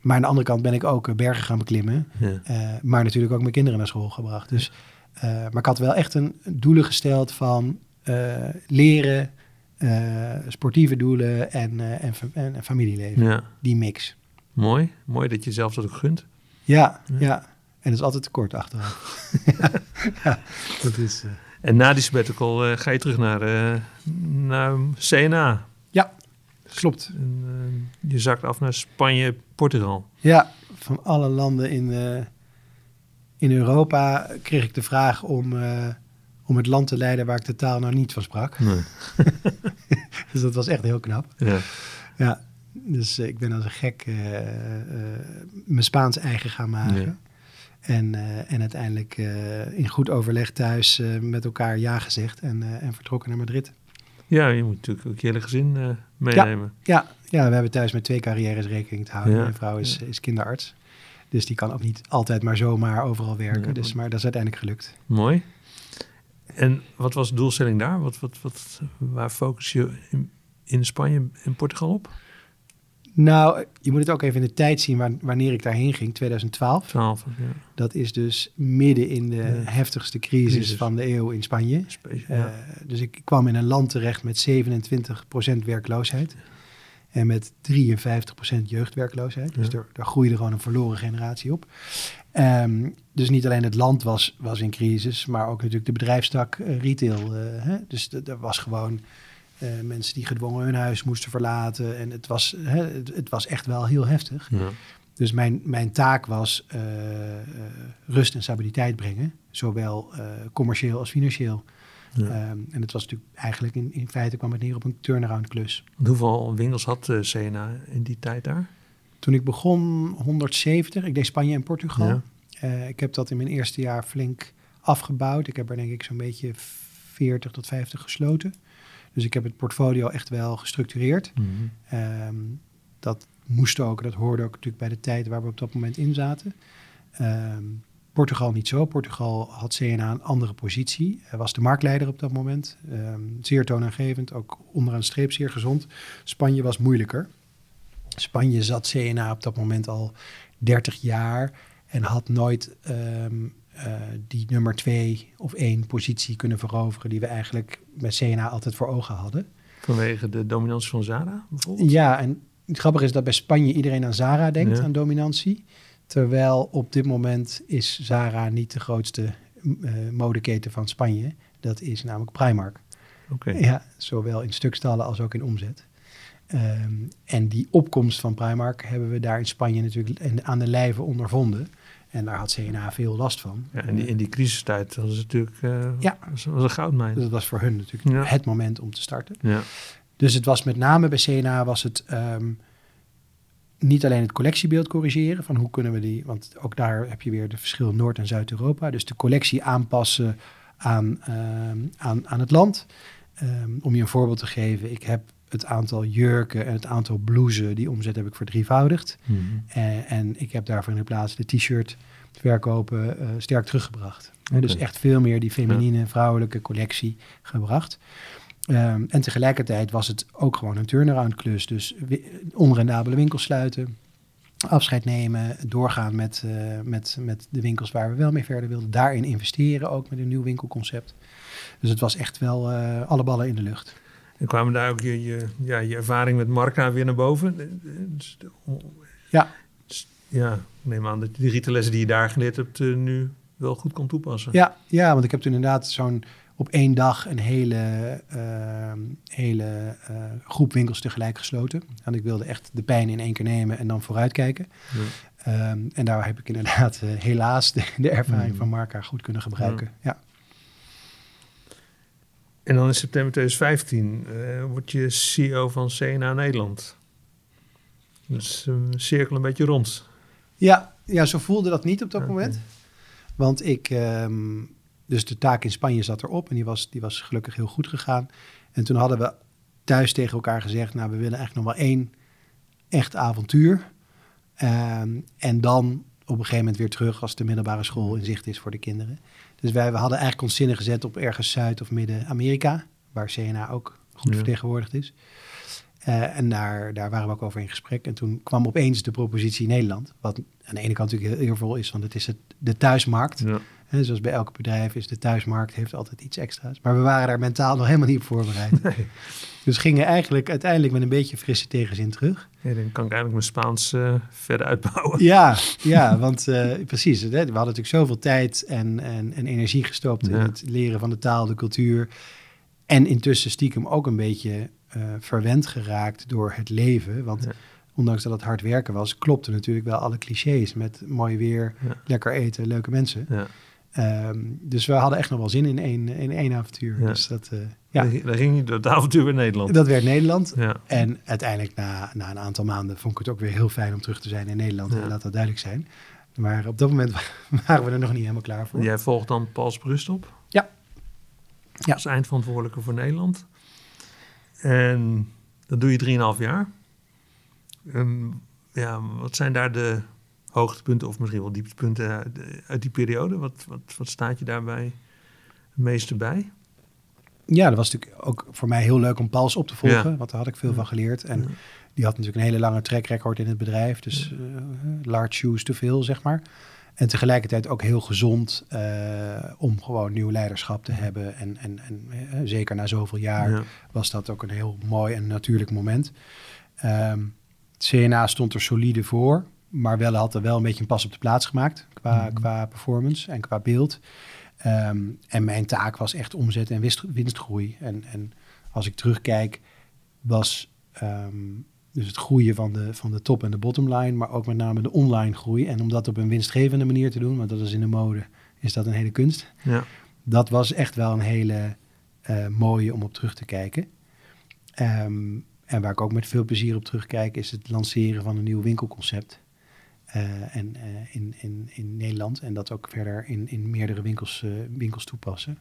maar aan de andere kant ben ik ook bergen gaan beklimmen. Ja. maar natuurlijk ook mijn kinderen naar school gebracht. Dus, maar ik had wel echt een doelen gesteld van leren, sportieve doelen en, uh, en, en, familieleven. Ja. Die mix. Mooi. Mooi dat je zelf dat ook gunt. Ja, ja. ja. En dat is altijd tekort achteraf. ja, dat is... Uh... En na die sabbatical ga je terug naar, naar CNA. Ja, klopt. En, je zakt af naar Spanje, Portugal. Ja, van alle landen in, in Europa kreeg ik de vraag om om het land te leiden waar ik de taal nou niet van sprak. Nee. dus dat was echt heel knap. Ja. ja dus uh, ik ben als een gek uh, uh, mijn Spaans eigen gaan maken. Ja. En, en uiteindelijk in goed overleg thuis met elkaar ja gezegd en, en vertrokken naar Madrid. Ja, je moet natuurlijk ook je hele gezin meenemen. Ja, ja, ja, we hebben thuis met twee carrières rekening te houden. Mijn vrouw is, is kinderarts. Dus die kan ook niet altijd maar zomaar overal werken. Dus, maar dat is uiteindelijk gelukt. Mooi. En wat was de doelstelling daar? Wat, wat, wat, waar focus je in, in Spanje en Portugal op? Nou, je moet het ook even in de tijd zien wanneer ik daarheen ging, 2012. 12, ja. Dat is dus midden in de heftigste crisis, van de eeuw in Spanje. Uh, dus ik kwam in een land terecht met 27% werkloosheid. En met 53% jeugdwerkloosheid. Dus er, daar groeide gewoon een verloren generatie op. Um, dus niet alleen het land was, was in crisis, maar ook natuurlijk de bedrijfstak uh, retail. Uh, hè? Dus er was gewoon uh, mensen die gedwongen hun huis moesten verlaten. En het was, hè, het, het, was echt wel heel heftig. Ja. Dus mijn, mijn taak was rust en stabiliteit brengen, zowel commercieel als financieel. Ja. Um, en het was natuurlijk eigenlijk in, in feite kwam het neer op een turnaround klus. Hoeveel winkels had CNA in die tijd daar? Toen ik begon 170, ik deed Spanje en Portugal. Ja. Uh, ik heb dat in mijn eerste jaar flink afgebouwd. Ik heb er denk ik zo'n beetje 40 tot 50 gesloten. Dus ik heb het portfolio echt wel gestructureerd. Mm -hmm. um, dat moest ook, dat hoorde ook natuurlijk bij de tijd waar we op dat moment in zaten. Um, Portugal niet zo. Portugal had CNA een andere positie. Hij was de marktleider op dat moment. Um, zeer toonaangevend, ook onderaan de streep zeer gezond. Spanje was moeilijker. Spanje zat CNA op dat moment al 30 jaar en had nooit um, uh, die nummer twee of één positie kunnen veroveren die we eigenlijk met CNA altijd voor ogen hadden. Vanwege de dominantie van Zara bijvoorbeeld? Ja, en het grappige is dat bij Spanje iedereen aan Zara denkt, ja. aan dominantie. Terwijl op dit moment is Zara niet de grootste uh, modeketen van Spanje. Dat is namelijk Primark. Okay. Ja, zowel in stukstallen als ook in omzet. Um, en die opkomst van Primark hebben we daar in Spanje natuurlijk aan de lijve ondervonden. En daar had CNA veel last van. Ja, en die, in die crisistijd was het natuurlijk uh, ja. was, was een goudmijn. Dus dat was voor hun natuurlijk ja. het moment om te starten. Ja. Dus het was met name bij CNA was het um, niet alleen het collectiebeeld corrigeren van hoe kunnen we die, want ook daar heb je weer de verschil Noord- en Zuid-Europa. Dus de collectie aanpassen aan, um, aan, aan het land. om je een voorbeeld te geven, ik heb het aantal jurken en het aantal blouses, die omzet heb ik verdrievoudigd. Mm -hmm. en, en, ik heb daarvoor in de plaats de t-shirt verkopen uh, sterk teruggebracht. Okay. Dus echt veel meer die feminine, ja. vrouwelijke collectie gebracht. Um, en tegelijkertijd was het ook gewoon een turnaround klus. Dus onrendabele winkels sluiten, afscheid nemen, doorgaan met, uh, met, met de winkels waar we wel mee verder wilden. Daarin investeren, ook met een nieuw winkelconcept. Dus het was echt wel eh, alle ballen in de lucht. En kwamen daar ook je, je, ja, je ervaring met Marca weer naar boven? Dus, Ja. Dus, ja, neem aan dat je die rietenlessen die je daar geleerd hebt uh, nu wel goed kon toepassen. Ja, ja want ik heb toen inderdaad zo'n op één dag een hele, uh, hele uh, groep winkels tegelijk gesloten. En ik wilde echt de pijn in één keer nemen en dan vooruitkijken. Ja. Um, en daar heb ik inderdaad uh, helaas de, de ervaring mm. van Marca goed kunnen gebruiken. Ja. ja. En dan in september 2015 word je CEO van CNA Nederland. Dus cirkel een beetje rond. Ja, ja, zo voelde dat niet op dat okay. moment. Want ik, um, dus de taak in Spanje zat erop en die was, die was gelukkig heel goed gegaan. En toen hadden we thuis tegen elkaar gezegd, nou we willen eigenlijk nog wel één echt avontuur. Um, en dan op een gegeven moment weer terug als de middelbare school in zicht is voor de kinderen. Dus wij we hadden eigenlijk ons zinnen gezet op ergens Zuid- of Midden-Amerika, waar CNA ook goed ja. vertegenwoordigd is. Uh, en daar, daar waren we ook over in gesprek. En toen kwam opeens de propositie Nederland. Wat aan de ene kant natuurlijk heel eervol is, want het is het, de thuismarkt. Ja. Zoals bij elk bedrijf is de thuismarkt heeft altijd iets extra's. Maar we waren daar mentaal nog helemaal niet op voorbereid. Nee. Dus gingen eigenlijk uiteindelijk met een beetje frisse tegenzin terug. Ja, dan kan ik eigenlijk mijn Spaans uh, verder uitbouwen. Ja, ja want uh, precies. Hè, we hadden natuurlijk zoveel tijd en, en, en energie gestopt ja. in het leren van de taal, de cultuur. En intussen stiekem ook een beetje uh, verwend geraakt door het leven. Want ja. ondanks dat het hard werken was, klopten natuurlijk wel alle clichés met mooi weer, lekker eten, leuke mensen. Ja. Um, dus we hadden echt nog wel zin in één, in één avontuur. Dus dat, uh, ja. Daar ging je door het avontuur weer Nederland. Dat werd Nederland. En uiteindelijk na, na een aantal maanden vond ik het ook weer heel fijn om terug te zijn in Nederland. En laat dat duidelijk zijn. Maar op dat moment waren we er nog niet helemaal klaar voor. Jij volgt dan Pauls Brust op? Ja. ja. Als eindverantwoordelijke voor Nederland. En dat doe je 3,5 jaar. En, ja, wat zijn daar de hoogtepunten of misschien wel dieptepunten uit, die periode? Wat, wat, wat staat je daarbij het meeste bij? Ja, dat was natuurlijk ook voor mij heel leuk om Pauls op te volgen, ja. want daar had ik veel ja. van geleerd. En ja. die had natuurlijk een hele lange track record in het bedrijf, dus uh, large shoes te veel, zeg maar. En tegelijkertijd ook heel gezond uh, om gewoon nieuw leiderschap te hebben. En, en, en uh, zeker na zoveel jaar ja. was dat ook een heel mooi en natuurlijk moment. Um, CNA stond er solide voor, maar wel had er wel een beetje een pas op de plaats gemaakt qua, mm -hmm. qua performance en qua beeld. Um, en mijn taak was echt omzet en winst, winstgroei. En, en als ik terugkijk, was um, dus het groeien van de, van de top- en de bottomline, maar ook met name de online groei. En om dat op een winstgevende manier te doen, want dat is in de mode, is dat een hele kunst. Ja. Dat was echt wel een hele uh, mooie om op terug te kijken. Um, en waar ik ook met veel plezier op terugkijk, is het lanceren van een nieuw winkelconcept. Uh, en, uh, in, in, in Nederland. En dat ook verder in, in meerdere winkels, winkels toepassen.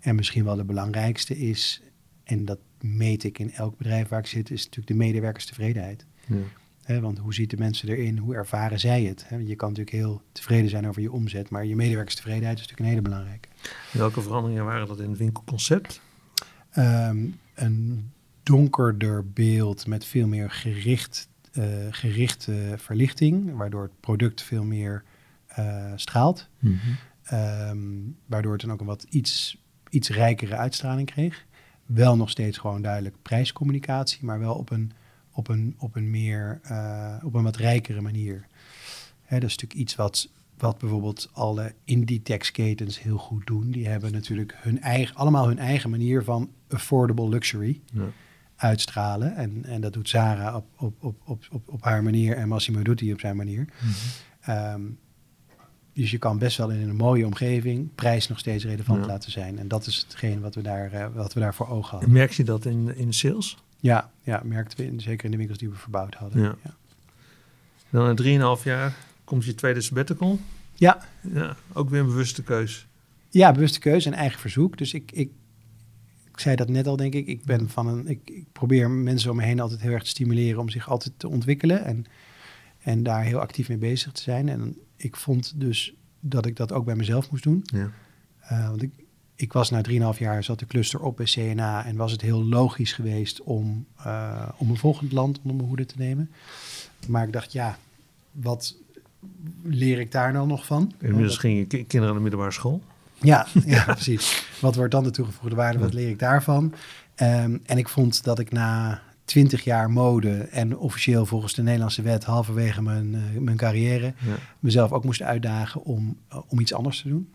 En misschien wel de belangrijkste is, en dat meet ik in elk bedrijf waar ik zit, is natuurlijk de medewerkerstevredenheid. Ja. Want hoe ziet de mensen erin? Hoe ervaren zij het? He, je kan natuurlijk heel tevreden zijn over je omzet, maar je medewerkerstevredenheid is natuurlijk een hele belangrijke. Welke veranderingen waren dat in het winkelconcept? Um, een donkerder beeld met veel meer gericht, gerichte verlichting, waardoor het product veel meer uh, straalt. Mm -hmm. um, waardoor het dan ook een wat iets, iets rijkere uitstraling kreeg wel nog steeds gewoon duidelijk prijscommunicatie, maar wel op een, op een, op een meer, uh, op een wat rijkere manier. Hè, dat is natuurlijk iets wat, wat bijvoorbeeld alle Inditex-ketens heel goed doen. Die hebben natuurlijk hun eigen, allemaal hun eigen manier van affordable luxury ja. Uitstralen. En, en dat doet Zara op, op, op, op, op, op haar manier en Massimo doet die op zijn manier. Mm -hmm. um, dus je kan best wel in een mooie omgeving prijs nog steeds relevant ja. laten zijn. En dat is hetgeen wat we daar, uh, wat we daar voor ogen hadden. En merk je dat in, in sales? Ja, ja merkten we in, zeker in de winkels die we verbouwd hadden. Ja. ja. Dan in 3,5 jaar komt je tweede sabbatical. Ja. ja. Ook weer een bewuste keus. Ja, bewuste keuze en eigen verzoek. Dus ik, ik zei dat net al, denk ik. Ik ben van een. Ik, ik probeer mensen om me heen altijd heel erg te stimuleren om zich altijd te ontwikkelen. En, en daar heel actief mee bezig te zijn. En ik vond dus dat ik dat ook bij mezelf moest doen. Ja. Uh, want ik, ik was na 3,5 jaar, zat de cluster op bij CNA en was het heel logisch geweest om, uh, om een volgend land onder mijn hoede te nemen. Maar ik dacht, ja, wat leer ik daar nou nog van? Inmiddels ging je kinderen aan de middelbare school? Ja, ja precies. Wat wordt dan de toegevoegde waarde? Wat leer ik daarvan? Ehm, en ik vond dat ik na twintig jaar mode en officieel volgens de Nederlandse wet halverwege mijn, eh, mijn carrière Ja. mezelf ook moest uitdagen om, eh, om iets anders te doen.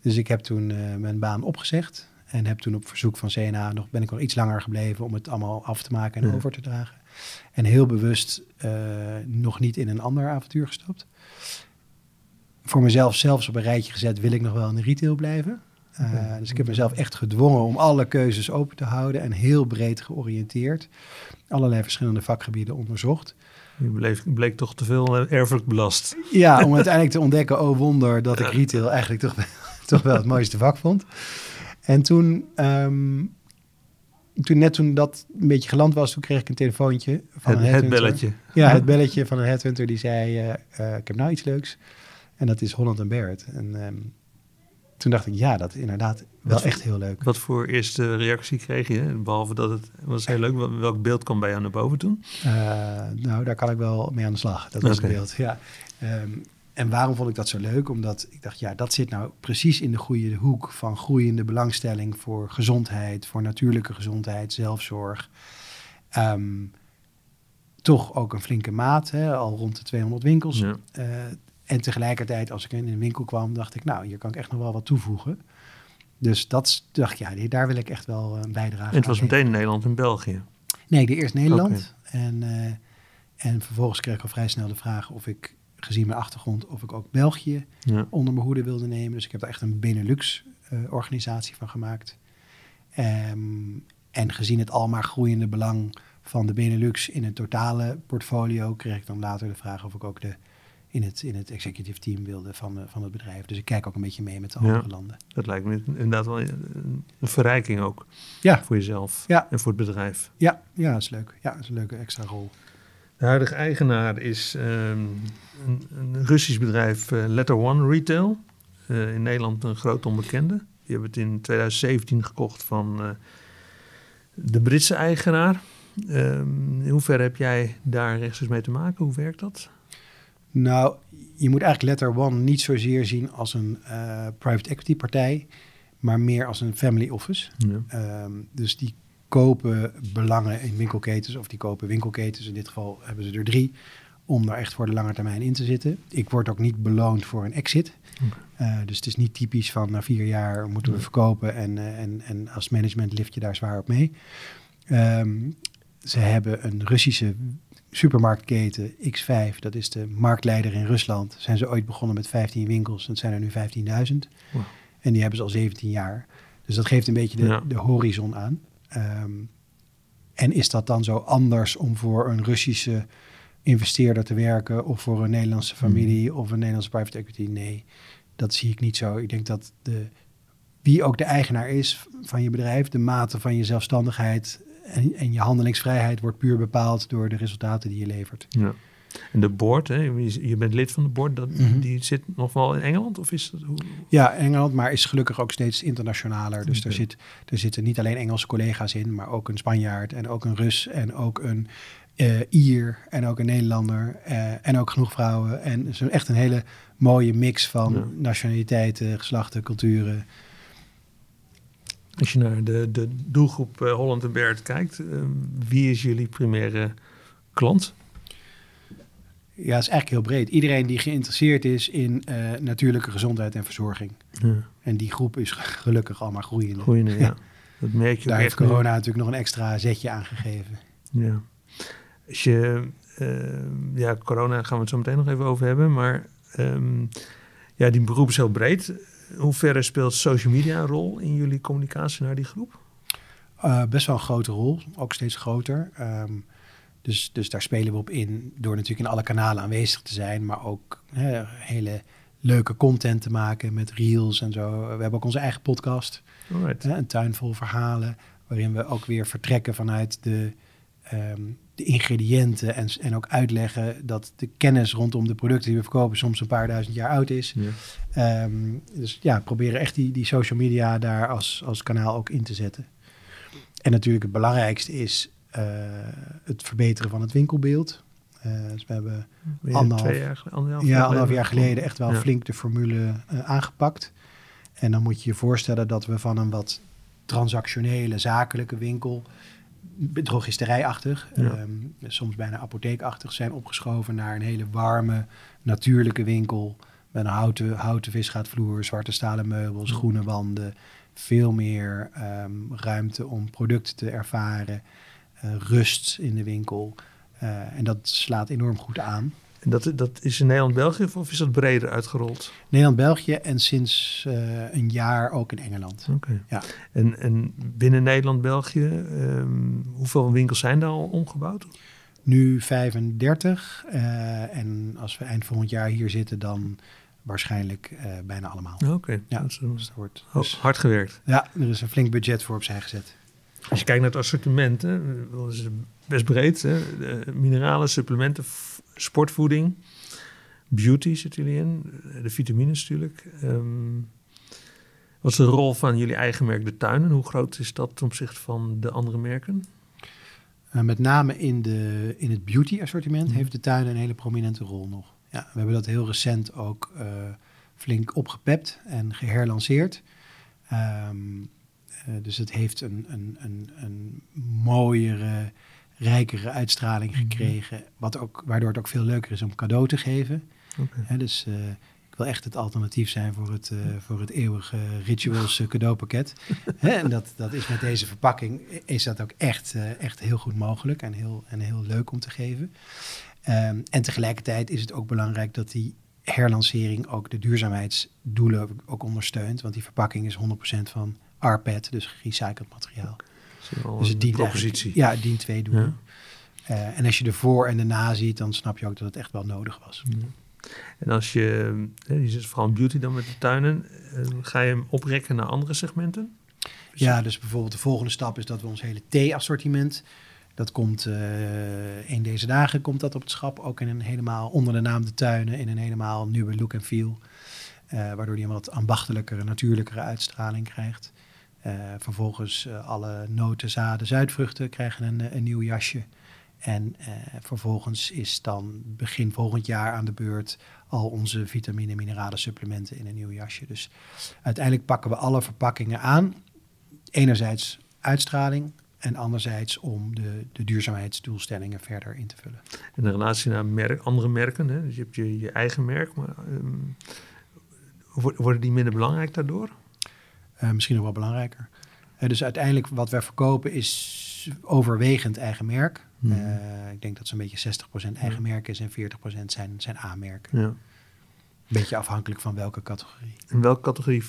Dus ik heb toen eh, mijn baan opgezegd en heb toen op verzoek van CNA nog, ben ik nog iets langer gebleven om het allemaal af te maken en Ja. over te dragen. En heel bewust nog niet in een ander avontuur gestapt. Voor mezelf zelfs op een rijtje gezet, wil ik nog wel in de retail blijven. Uh, Oké. Dus ik heb mezelf echt gedwongen om alle keuzes open te houden en heel breed georiënteerd. Allerlei verschillende vakgebieden onderzocht. Je bleef, bleek toch te veel eh, erfelijk belast. Ja, om uiteindelijk te ontdekken, oh wonder, dat ik retail eigenlijk toch, wel- toch wel het mooiste vak vond. En toen, ehm, toen, net toen dat een beetje geland was, toen kreeg ik een telefoontje van Het, een het belletje. Ja, het belletje van een headhunter die zei, eh, eh, ik heb nou iets leuks. En dat is Holland Barrett. En ehm, toen dacht ik, ja, dat is inderdaad wel Wat- echt heel leuk. Wat voor eerste reactie kreeg je? Behalve dat het was heel leuk. Wel- Welk beeld kwam bij jou naar boven toen? Eh, nou, daar kan ik wel mee aan de slag. Dat was het beeld, ja. Ehm, en waarom vond ik dat zo leuk? Omdat ik dacht, ja, dat zit nou precies in de goede hoek van groeiende belangstelling voor gezondheid, voor natuurlijke gezondheid, zelfzorg. Ehm, toch ook een flinke maat, hè, al rond de 200 winkels. Ja. Eh, en tegelijkertijd, als ik in een winkel kwam, dacht ik, nou, hier kan ik echt nog wel wat toevoegen. Dus dat dacht ik, ja, daar wil ik echt wel een bijdrage En het was aan meteen Nederland en België. Nee, de eerst Nederland. En, eh, en vervolgens kreeg ik al vrij snel de vraag of ik, gezien mijn achtergrond, of ik ook België Ja. onder mijn hoede wilde nemen. Dus ik heb er echt een Benelux-organisatie van gemaakt. Ehm, en gezien het al maar groeiende belang van de Benelux in het totale portfolio, kreeg ik dan later de vraag of ik ook de, in, het, in het executive team wilde van, van het bedrijf. Dus ik kijk ook een beetje mee met de Ja. andere landen. Dat lijkt me inderdaad wel een een verrijking ook Ja, voor jezelf Ja. en voor het bedrijf. ja, ja, dat is leuk. Ja, dat is een leuke extra rol. De huidige eigenaar is ehm, een, een Russisch bedrijf, eh, Letter One Retail. Eh, in Nederland een groot onbekende. Die hebben het in 2017 gekocht van eh, de Britse eigenaar. Ehm, in hoeverre heb jij daar rechtstreeks mee te maken? Hoe werkt dat? Nou, je moet eigenlijk Letter One niet zozeer zien als een eh, private equity partij, maar meer als een family office. Ja. Ehm, dus die kopen belangen in winkelketens of die kopen winkelketens. In dit geval hebben ze er drie om daar echt voor de lange termijn in te zitten. Ik word ook niet beloond voor een exit. Eh, dus het is niet typisch van na vier jaar moeten we verkopen en, eh, en, en als management lift je daar zwaar op mee. Ehm, ze hebben een Russische supermarktketen X5, dat is de marktleider in Rusland. Zijn ze ooit begonnen met 15 winkels, dat zijn er nu 15.000. Wow. En die hebben ze al 17 jaar. Dus dat geeft een beetje de, Ja. de horizon aan. Ehm, en is dat dan zo anders om voor een Russische investeerder te werken of voor een Nederlandse familie of een Nederlandse private equity? Nee, dat zie ik niet zo. Ik denk dat de, wie ook de eigenaar is van je bedrijf, de mate van je zelfstandigheid en, en je handelingsvrijheid wordt puur bepaald door de resultaten die je levert. Ja. En de board, hè, je bent lid van de board, dat, Mhm. die zit nog wel in Engeland? Of is dat hoe? Ja, Engeland, maar is gelukkig ook steeds internationaler. Dus Oké. er, zit, er zitten niet alleen Engelse collega's in, maar ook een Spanjaard en ook een Rus en ook een eh Ier en ook een Nederlander eh, en ook genoeg vrouwen. En het is een- echt een hele mooie mix van Ja. nationaliteiten, geslachten, culturen. Als je naar de, de doelgroep eh, Holland en Bert kijkt, eh, wie is jullie primaire klant? Ja, het is eigenlijk heel breed. Iedereen die geïnteresseerd is in eh, natuurlijke gezondheid en verzorging. Ja, En die groep is gelukkig allemaal groeiende. groeiende, ja. Dat merk je Daar heeft corona natuurlijk nog een extra zetje aan gegeven. Ja. Als je, ja, corona gaan we het zo meteen nog even over hebben, maar ehm, ja, die beroep is heel breed. Hoe verre speelt social media een rol in jullie communicatie naar die groep? Uh, best wel een grote rol, ook steeds groter. Ehm, dus, dus daar spelen we op in door natuurlijk in alle kanalen aanwezig te zijn, maar ook hele leuke content te maken met reels en zo. We hebben ook onze eigen podcast, Alright. een tuin vol verhalen, waarin we ook weer vertrekken vanuit de, ehm, de ingrediënten en, en ook uitleggen dat de kennis rondom de producten die we verkopen soms een paar duizend jaar oud is. Ja. Ehm, dus ja, proberen echt die, die social media daar als, als kanaal ook in te zetten. En natuurlijk het belangrijkste is eh, het verbeteren van het winkelbeeld. Eh, dus we hebben Anderhalf- jaar, anderhalf ja, jaar anderhalf geleden jaar geleden echt wel Ja. flink de formule eh, aangepakt. En dan moet je je voorstellen dat we van een wat transactionele, zakelijke winkel, drogisterijachtig, Ja. ehm, soms bijna apotheekachtig, zijn opgeschoven naar een hele warme, natuurlijke winkel. Met een houten, houten visgaatvloer, zwarte stalen meubels, groene wanden. Veel meer ehm, ruimte om producten te ervaren. eh, rust in de winkel. Eh, en dat slaat enorm goed aan. En dat, dat is in Nederland-België of is dat breder uitgerold? Nederland-België en sinds eh, een jaar ook in Engeland. Oké. Ja. En, en binnen Nederland-België, ehm, hoeveel winkels zijn daar al omgebouwd? Nu 35. eh, en als we eind volgend jaar hier zitten, dan waarschijnlijk eh, bijna allemaal. Oké, Ja. dat is, Dus dat wordt, ho- dus- hard gewerkt. ja, er is een flink budget voor opzij gezet. Als je kijkt naar het assortiment, hè, dat is best breed. Hè, de mineralen, supplementen, sportvoeding, beauty zit jullie in, de vitamines natuurlijk. Ehm, wat is de rol van jullie eigen merk De Tuin en hoe groot is dat ten opzichte van de andere merken? Eh, met name in, de, in het beauty assortiment Mhm. heeft de tuin een hele prominente rol nog. Ja, we hebben dat heel recent ook eh, flink opgepept en geherlanceerd. Ehm, eh, dus het heeft een, een, een, een mooiere, rijkere uitstraling Mhm. gekregen. Wat ook, waardoor het ook veel leuker is om cadeau te geven. Dus eh, ik wil echt het alternatief zijn voor het, eh, voor het eeuwige rituals eh, cadeaupakket. Hè, en dat, dat is met deze verpakking is dat ook echt, echt heel goed mogelijk en heel, en heel leuk om te geven. Ehm, en tegelijkertijd is het ook belangrijk dat die herlancering ook de duurzaamheidsdoelen ook ondersteunt. Want die verpakking is 100% van RPET, dus gerecycled materiaal. Dus het dient propositie. Ja, het dient twee doelen. Eh, en als je de voor en de na ziet, dan snap je ook dat het echt wel nodig was. En als je, hè, je zit vooral in beauty dan met de tuinen, eh, ga je hem oprekken naar andere segmenten? Ja, dus bijvoorbeeld de volgende stap is dat we ons hele thee-assortiment, dat komt eh een deze dagen komt dat op het schap, ook in een helemaal onder de naam de tuinen, in een helemaal nieuwe look en feel, waardoor die een wat ambachtelijkere, natuurlijkere uitstraling krijgt. Eh, vervolgens eh, alle noten, zaden, zuidvruchten krijgen een, eh, een nieuw jasje. En vervolgens is dan begin volgend jaar aan de beurt al onze vitamine en mineralen supplementen in een nieuw jasje. Dus uiteindelijk pakken we alle verpakkingen aan enerzijds uitstraling en anderzijds om de, de duurzaamheidsdoelstellingen verder in te vullen. En de relatie naar merk, andere merken, hè? dus je hebt je, eigen merk, maar ehm, wo- worden die minder belangrijk daardoor? Eh, misschien nog wel belangrijker. Eh, dus uiteindelijk wat wij verkopen is overwegend eigen merk. Hmm. Eh, ik denk dat zo'n beetje 60% eigen merk is en 40% zijn, zijn A-merken. Ja. Beetje afhankelijk van welke categorie. In welke categorie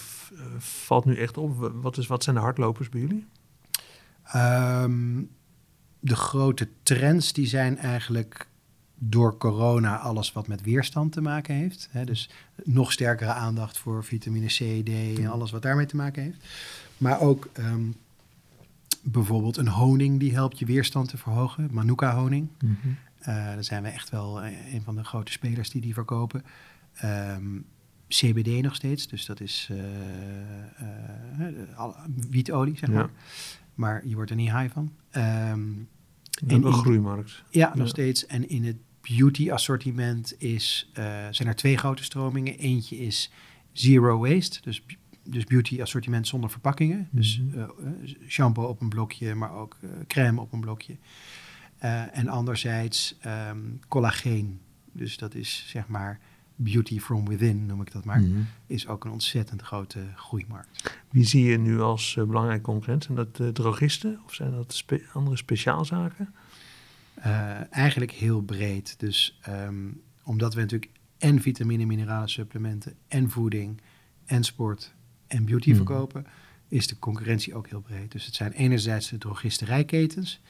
valt nu echt op? Wa- Wat, is, wat zijn de hardlopers bij jullie? Ehm, de grote trends die zijn eigenlijk door corona alles wat met weerstand te maken heeft. Hè, dus nog sterkere aandacht voor vitamine C, D en alles wat daarmee te maken heeft. Maar ook ehm, bijvoorbeeld een honing die helpt je weerstand te verhogen. Manuka honing. Eh, daar zijn we echt wel eh, een van de grote spelers die die verkopen. Ehm, CBD nog steeds, dus dat is al- wietolie, zeg maar. Ja. Maar je wordt er niet high van. In- een groeimarkt. ja, nog Ja. steeds. En in het beauty assortiment is, eh, zijn er twee grote stromingen. Eentje is zero waste, dus, dus beauty assortiment zonder verpakkingen. Dus Mhm. eh, eh, shampoo op een blokje, maar ook crème op een blokje. En anderzijds ehm, collageen. Dus dat is zeg maar beauty from within, noem ik dat maar. Mhm. Is ook een ontzettend grote groeimarkt. Wie zie je nu als belangrijke concurrent? Zijn dat drogisten of zijn dat spe- andere speciaalzaken? Eh, eigenlijk heel breed. Dus ehm, omdat we natuurlijk en vitamine, mineralen, supplementen en voeding en sport en beauty Mhm. verkopen, is de concurrentie ook heel breed. Dus het zijn enerzijds de drogisterijketens,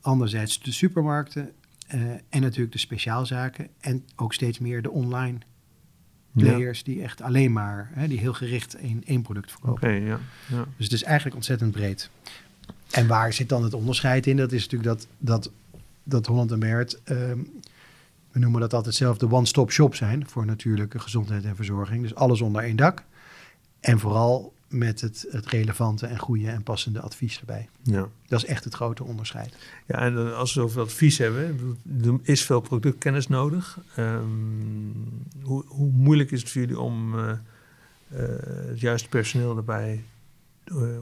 anderzijds de supermarkten eh, en natuurlijk de speciaalzaken en ook steeds meer de online players die echt alleen maar, hè, die heel gericht één, één product verkopen. ja. ja. Dus het is eigenlijk ontzettend breed. En waar zit dan het onderscheid in? Dat is natuurlijk dat, dat, dat Holland en Bert, ehm, we noemen dat altijd zelf de one-stop shop zijn voor natuurlijke gezondheid en verzorging. Dus alles onder één dak. En vooral met het, het relevante en goede en passende advies erbij. ja. Dat is echt het grote onderscheid. Ja, en als we over advies hebben, er is veel productkennis nodig. Ehm, hoe, hoe moeilijk is het voor jullie om eh, het juiste personeel erbij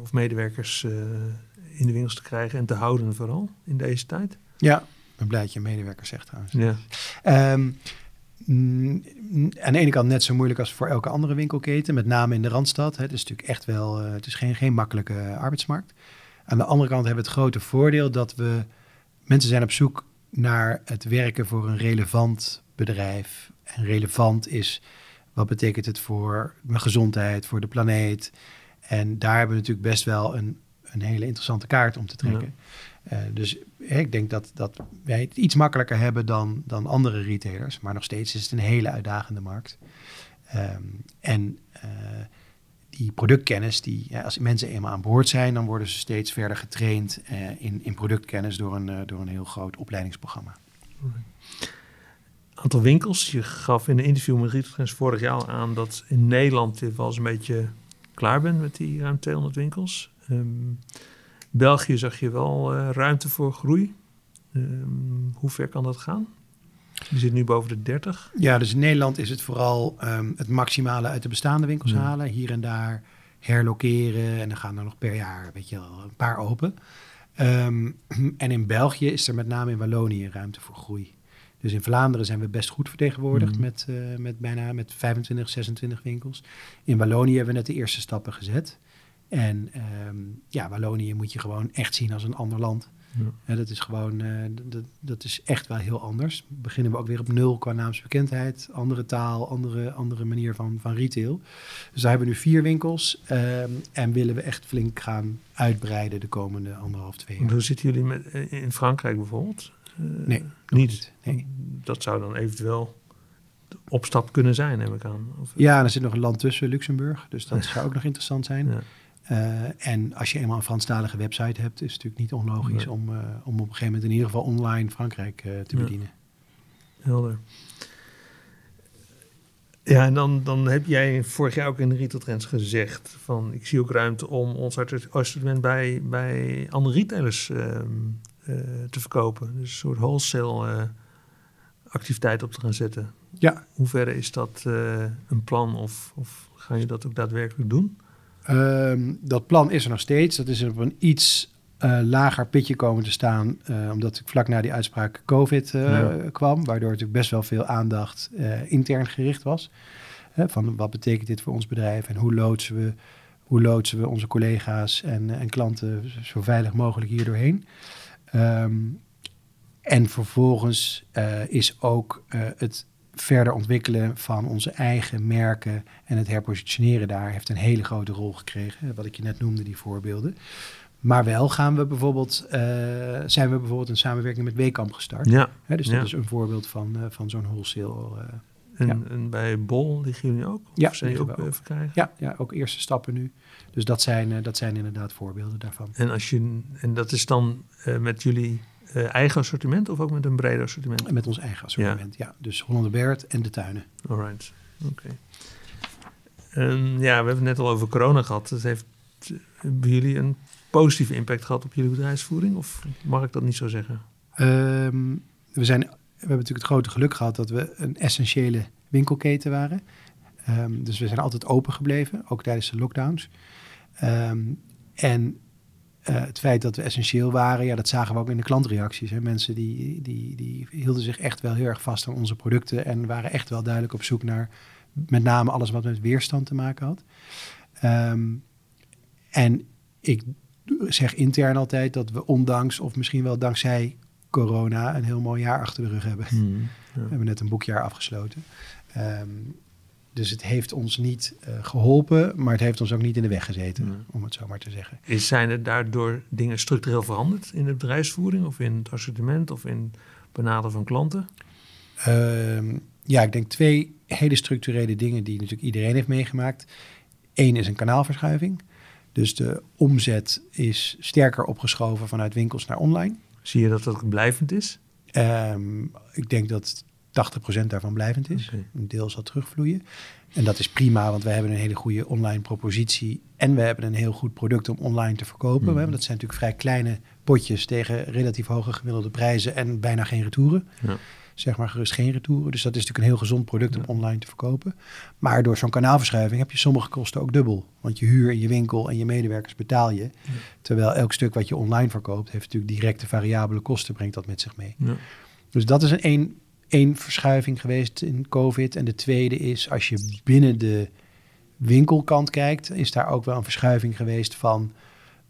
of medewerkers in de winkels te krijgen en te houden vooral in deze tijd? Ja, ben blij dat je medewerkers zegt trouwens. Ja. Mm, aan de ene kant net zo moeilijk als voor elke andere winkelketen, met name in de Randstad. Het is natuurlijk echt wel, het is geen, geen makkelijke arbeidsmarkt. Aan de andere kant hebben we het grote voordeel dat we mensen zijn op zoek naar het werken voor een relevant bedrijf. En relevant is wat betekent het voor mijn gezondheid, voor de planeet. En daar hebben we natuurlijk best wel een, een hele interessante kaart om te trekken. Uh, dus ik denk dat, dat wij het iets makkelijker hebben dan, dan andere retailers. Maar nog steeds is het een hele uitdagende markt. Um, en uh, die productkennis, die, als mensen eenmaal aan boord zijn, dan worden ze steeds verder getraind uh, in, in productkennis door een, door een heel groot opleidingsprogramma. Aantal winkels. Je gaf in een interview met Rietrens vorig jaar aan dat in Nederland je wel eens een beetje klaar bent met die ruim 200 winkels. Um, België zag je wel uh, ruimte voor groei. Um, hoe ver kan dat gaan? Je zit nu boven de 30. Ja, dus in Nederland is het vooral um, het maximale uit de bestaande winkels ja. halen. Hier en daar herlokeren. En dan gaan er nog per jaar weet je wel, een paar open. Um, en in België is er met name in Wallonië ruimte voor groei. Dus in Vlaanderen zijn we best goed vertegenwoordigd mm. met, uh, met bijna met 25, 26 winkels. In Wallonië hebben we net de eerste stappen gezet. En um, ja, Wallonië moet je gewoon echt zien als een ander land. Ja. dat is gewoon, uh, dat, dat is echt wel heel anders. Beginnen we ook weer op nul qua naamsbekendheid, andere taal, andere, andere manier van, van retail. Dus daar hebben we nu vier winkels um, en willen we echt flink gaan uitbreiden de komende anderhalf, twee jaar. Hoe zitten jullie met, in Frankrijk bijvoorbeeld? Uh, nee, niet. niet. Nee. Dat zou dan eventueel opstap kunnen zijn, neem ik aan. Of, ja, er zit nog een land tussen, Luxemburg. Dus dat zou ook nog interessant zijn. Ja. Uh, en als je eenmaal een Franstalige website hebt, is het natuurlijk niet onlogisch nee. om, uh, om op een gegeven moment in ieder geval online Frankrijk uh, te ja. bedienen. Helder. Ja, en dan, dan heb jij vorig jaar ook in de Retail Trends gezegd van ik zie ook ruimte om ons assortiment bij, bij andere retailers um, te verkopen. Dus een soort wholesale activiteit op te gaan zetten. Ja. Hoe ver is dat een plan of, of ga je dat ook daadwerkelijk doen? Um, dat plan is er nog steeds. Dat is op een iets uh, lager pitje komen te staan, uh, omdat ik vlak na die uitspraak COVID uh, ja. kwam, waardoor natuurlijk best wel veel aandacht intern gericht was. van wat betekent dit voor ons bedrijf en hoe loodsen we, hoe loodsen we onze collega's en, en klanten zo veilig mogelijk hier doorheen. Um, en vervolgens is ook het verder ontwikkelen van onze eigen merken en het herpositioneren daar heeft een hele grote rol gekregen. Wat ik je net noemde, die voorbeelden. Maar wel gaan we bijvoorbeeld, uh, zijn we bijvoorbeeld een samenwerking met Wekamp gestart. Ja. Hè, dus dat ja. is een voorbeeld van, uh, van zo'n wholesale. Uh, en, ja. en, bij Bol liggen jullie ook? Of ja, zijn ook, ook verkrijgen? Ja, ja, ook eerste stappen nu. Dus dat zijn, dat zijn inderdaad voorbeelden daarvan. En, als je, en dat is dan met jullie uh, eigen assortiment of ook met een breder assortiment? Met ons eigen assortiment, ja. ja. Dus Hollander Bert en de tuinen. Alright, oké. Okay. Um, ja, we hebben het net al over corona gehad. Dat heeft bij jullie een positieve impact gehad op jullie bedrijfsvoering? Of mag ik dat niet zo zeggen? Um, we, zijn, we hebben natuurlijk het grote geluk gehad dat we een essentiële winkelketen waren. Um, dus we zijn altijd open gebleven, ook tijdens de lockdowns. en uh, het feit dat we essentieel waren, ja, dat zagen we ook in de klantreacties. Hè. Mensen die, die, die hielden zich echt wel heel erg vast aan onze producten en waren echt wel duidelijk op zoek naar met name alles wat met weerstand te maken had. Um, en ik zeg intern altijd dat we ondanks, of misschien wel dankzij corona, een heel mooi jaar achter de rug hebben. Mm, ja. We hebben net een boekjaar afgesloten. Um, dus het heeft ons niet uh, geholpen, maar het heeft ons ook niet in de weg gezeten, Nee. om het zo maar te zeggen. Is, zijn er daardoor dingen structureel veranderd in de bedrijfsvoering of in het assortiment of in benaderen van klanten? Um, ja, ik denk twee hele structurele dingen die natuurlijk iedereen heeft meegemaakt. Eén is een kanaalverschuiving. Dus de omzet is sterker opgeschoven vanuit winkels naar online. Zie je dat dat blijvend is? Um, ik denk dat 80% daarvan blijvend is. Een deel zal terugvloeien. En dat is prima, want we hebben een hele goede online propositie. En we hebben een heel goed product om online te verkopen. Mhm. Dat zijn natuurlijk vrij kleine potjes tegen relatief hoge gemiddelde prijzen en bijna geen retouren. Ja. zeg maar gerust geen retouren. Dus dat is natuurlijk een heel gezond product om online te verkopen. Maar door zo'n kanaalverschuiving heb je sommige kosten ook dubbel. Want je huur in je winkel en je medewerkers betaal je. Terwijl elk stuk wat je online verkoopt, heeft natuurlijk directe variabele kosten, brengt dat met zich mee. Ja. Dus dat is een één, één verschuiving geweest in COVID. En de tweede is, als je binnen de winkelkant kijkt, is daar ook wel een verschuiving geweest van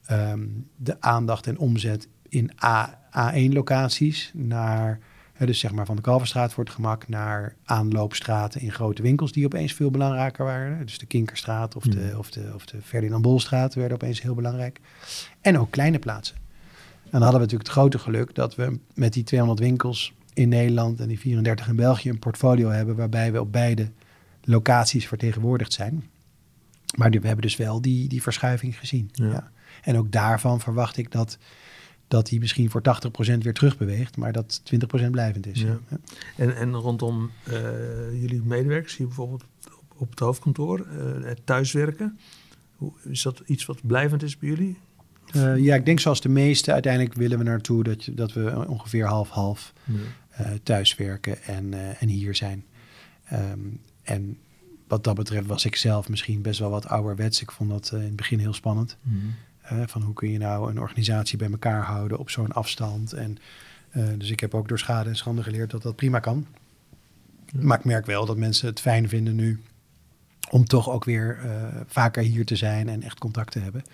ehm, de aandacht en omzet in A, A1-locaties naar, dus zeg maar van de Kalverstraat voor het gemak, naar aanloopstraten in grote winkels die opeens veel belangrijker waren. Dus de Kinkerstraat of de, Hmm. of de, of de Ferdinand Bolstraat werden opeens heel belangrijk. En ook kleine plaatsen. En dan hadden we natuurlijk het grote geluk dat we met die 200 winkels in Nederland en die 34 in België een portfolio hebben waarbij we op beide locaties vertegenwoordigd zijn. Maar we hebben dus wel die, die verschuiving gezien. Ja. Ja. En ook daarvan verwacht ik dat, dat die misschien voor 80% weer terugbeweegt, maar dat 20% blijvend is. Ja. Ja. En, en rondom eh, jullie medewerkers, hier bijvoorbeeld op, op het hoofdkantoor, eh, het thuiswerken. Hoe, is dat iets wat blijvend is bij jullie? Eh, ja, ik denk zoals de meeste, uiteindelijk willen we naartoe dat, je, dat we ongeveer half-half thuiswerken en, eh, en hier zijn. Ehm, en wat dat betreft was ik zelf misschien best wel wat ouderwets. Ik vond dat eh, in het begin heel spannend. Mhm. Eh, van hoe kun je nou een organisatie bij elkaar houden op zo'n afstand. En, eh, dus ik heb ook door schade en schande geleerd dat dat prima kan. Ja. Maar ik merk wel dat mensen het fijn vinden nu om toch ook weer eh, vaker hier te zijn en echt contact te hebben.